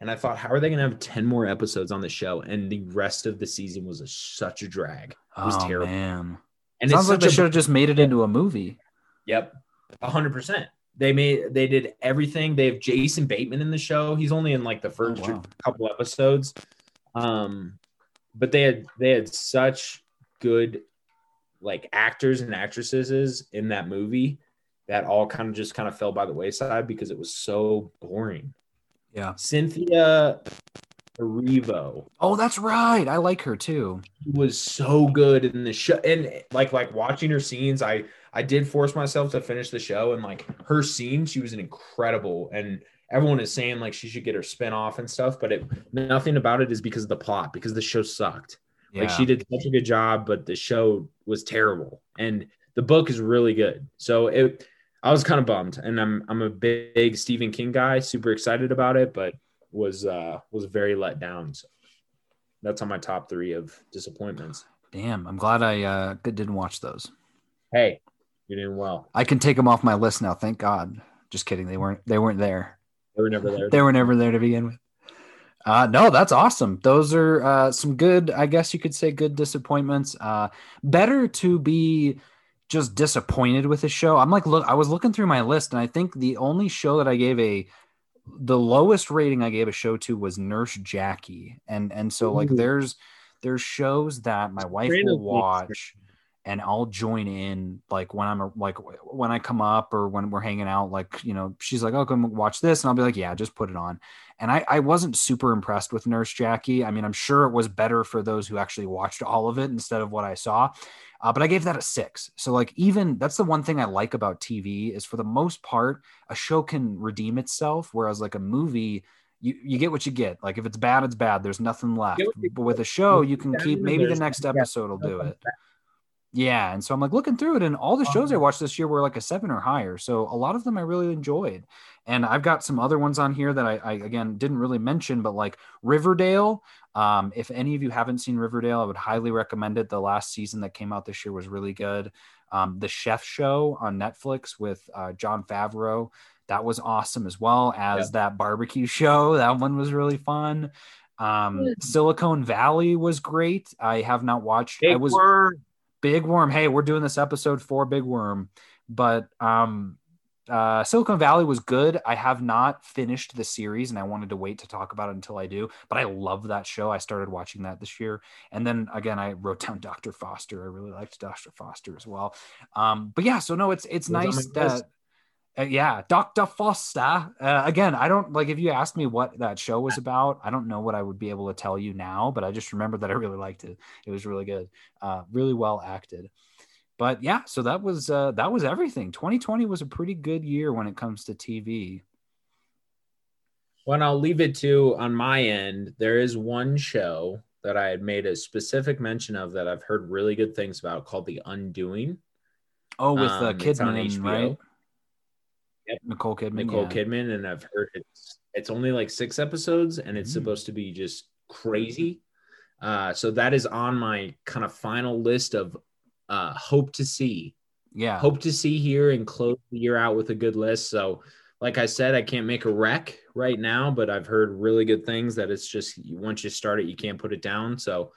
And I thought, how are they going to have 10 more episodes on the show? And the rest of the season was a, such a drag. It was oh, terrible. Man. And it Sounds like they should have just made it into a movie. Yep. 100%. They made they did everything. They have Jason Bateman in the show. He's only in like the first oh, wow. couple episodes. Um but they had they had such good like actors and actresses in that movie that all kind of just kind of fell by the wayside because it was so boring. Yeah. Cynthia Erivo. Oh, that's right. I like her too. She was so good in the show, and like like watching her scenes, I I did force myself to finish the show, and like her scene, she was an incredible. And everyone is saying like she should get her spin off and stuff, but it nothing about it is because of the plot because the show sucked. Yeah. Like she did such a good job, but the show was terrible, and the book is really good. So it. I was kind of bummed, and I'm I'm a big Stephen King guy, super excited about it, but was uh was very let down. So that's on my top three of disappointments. Damn, I'm glad I uh didn't watch those. Hey, you're doing well. I can take them off my list now. Thank God. Just kidding. They weren't. They weren't there. They were never there. [laughs] they were never there to begin with. Uh, no, that's awesome. Those are uh, some good, I guess you could say, good disappointments. Uh, better to be just disappointed with the show. I'm like, look, I was looking through my list, and I think the only show that I gave a the lowest rating I gave a show to was Nurse Jackie, and and so like there's there's shows that my wife will watch, and I'll join in like when I'm like when I come up or when we're hanging out, like you know she's like, oh come watch this, and I'll be like, yeah, just put it on. And I I wasn't super impressed with Nurse Jackie. I mean, I'm sure it was better for those who actually watched all of it instead of what I saw. Uh, but I gave that a six. So like even that's the one thing I like about TV is for the most part a show can redeem itself, whereas like a movie you, you get what you get. Like if it's bad, it's bad. There's nothing left. But with a show, you can keep maybe the next episode will do it. Yeah, and so I'm like looking through it, and all the shows I uh-huh. watched this year were like a seven or higher. So a lot of them I really enjoyed, and I've got some other ones on here that I, I again didn't really mention, but like Riverdale. Um, if any of you haven't seen Riverdale, I would highly recommend it. The last season that came out this year was really good. Um, the Chef Show on Netflix with uh, Jon Favreau that was awesome as well as yep. that barbecue [laughs] show. That one was really fun. Um, Silicon Valley was great. I have not watched. Big I was Worm. Big Worm. Hey, we're doing this episode for Big Worm, but um, uh, Silicon Valley was good. I have not finished the series, and I wanted to wait to talk about it until I do. But I love that show. I started watching that this year, and then again, I wrote down [laughs] Doctor Foster. I really liked Doctor Foster as well. Um, but yeah, so no, it's it's nice that. Uh, yeah, Dr. Foster. Uh, again, I don't like if you asked me what that show was about, I don't know what I would be able to tell you now, but I just remember that I really liked it. It was really good, uh, really well acted. But yeah, so that was uh, that was everything. 2020 was a pretty good year when it comes to TV. Well, I'll leave it to on my end. There is one show that I had made a specific mention of that I've heard really good things about called The Undoing. Oh, with uh, um, Kidman, right? Yep. Nicole Kidman. Nicole yeah. Kidman, and I've heard it's it's only like six episodes, and it's mm. supposed to be just crazy. Uh, so that is on my kind of final list of uh, hope to see. Yeah, hope to see here and close the year out with a good list. So, like I said, I can't make a rec right now, but I've heard really good things that it's just once you start it, you can't put it down. So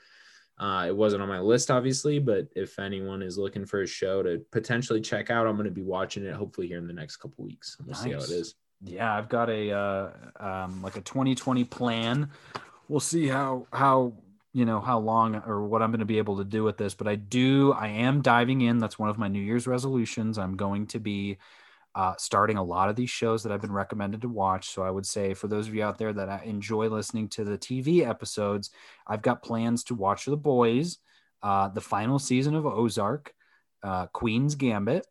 uh, it wasn't on my list, obviously, but if anyone is looking for a show to potentially check out, I'm going to be watching it hopefully here in the next couple weeks. We'll nice. see how it is. Yeah, I've got a uh, um, like a 2020 plan. We'll see how how you know how long or what I'm going to be able to do with this, but I do I am diving in. That's one of my New Year's resolutions. I'm going to be uh, starting a lot of these shows that I've been recommended to watch. So I would say for those of you out there that enjoy listening to the TV episodes, I've got plans to watch The Boys, uh, the final season of Ozark, uh, Queen's Gambit,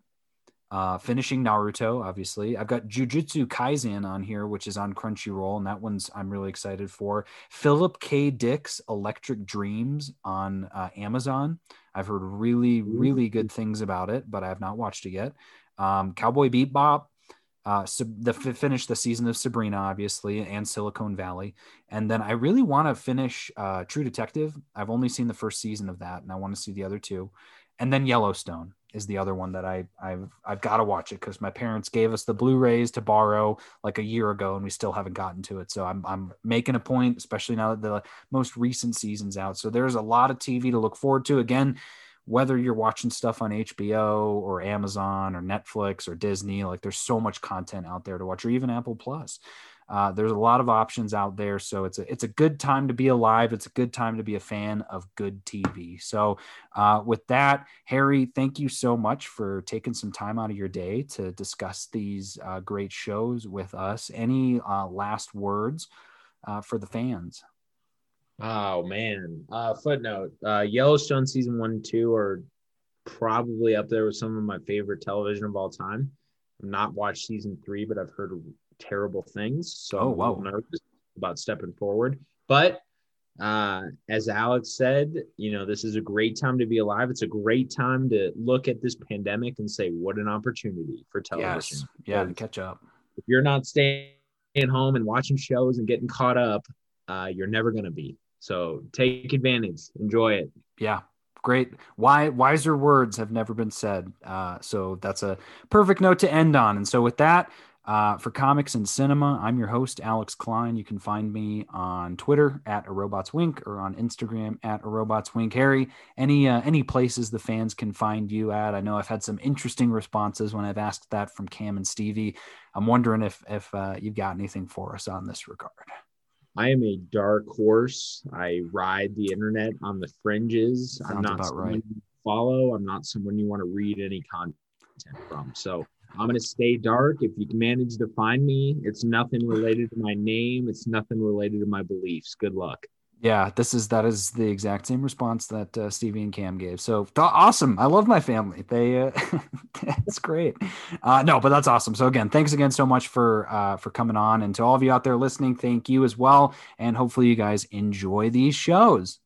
uh, finishing Naruto, obviously. I've got Jujutsu Kaisen on here, which is on Crunchyroll, and that one's I'm really excited for. Philip K. Dick's Electric Dreams on uh, Amazon. I've heard really, really good things about it, but I have not watched it yet. Um, Cowboy Bebop, uh, so the finish the season of Sabrina, obviously, and Silicon Valley, and then I really want to finish uh, True Detective. I've only seen the first season of that, and I want to see the other two, and then Yellowstone is the other one that I I've I've got to watch it because my parents gave us the Blu-rays to borrow like a year ago and we still haven't gotten to it. So I'm I'm making a point, especially now that the most recent season's out. So there's a lot of TV to look forward to. Again, whether you're watching stuff on HBO or Amazon or Netflix or Disney, like there's so much content out there to watch, or even Apple Plus. Uh, there's a lot of options out there, so it's a it's a good time to be alive. It's a good time to be a fan of good TV. So, uh, with that, Harry, thank you so much for taking some time out of your day to discuss these uh, great shows with us. Any uh, last words uh, for the fans? Oh man, uh, footnote: Yellowstone season one two are probably up there with some of my favorite television of all time. I've not watched season three, but I've heard terrible things. So oh, wow. I'm nervous about stepping forward. But uh, as Alex said, you know, this is a great time to be alive. It's a great time to look at this pandemic and say, what an opportunity for television. Yes. Yeah, to catch up. If you're not staying home and watching shows and getting caught up, uh, you're never going to be. So take advantage, enjoy it. Yeah, great. Why wiser words have never been said. Uh, so that's a perfect note to end on. And so with that, uh, for comics and cinema, I'm your host, Alex Klein. You can find me on Twitter at a robots wink or on Instagram at a robots wink. Harry, any uh, any places the fans can find you at? I know I've had some interesting responses when I've asked that from Cam and Stevie. I'm wondering if if uh, you've got anything for us on this regard. I am a dark horse. I ride the internet on the fringes. Sounds I'm not someone right. you follow. I'm not someone you want to read any content from. So I'm going to stay dark. If you manage to find me, it's nothing related to my name. It's nothing related to my beliefs. Good luck. Yeah, this is that is the exact same response that uh, Stevie and Cam gave. So awesome! I love my family. They, uh, [laughs] it's great. Uh, no, but that's awesome. So again, thanks again so much for uh, for coming on, and to all of you out there listening, thank you as well. And hopefully, you guys enjoy these shows.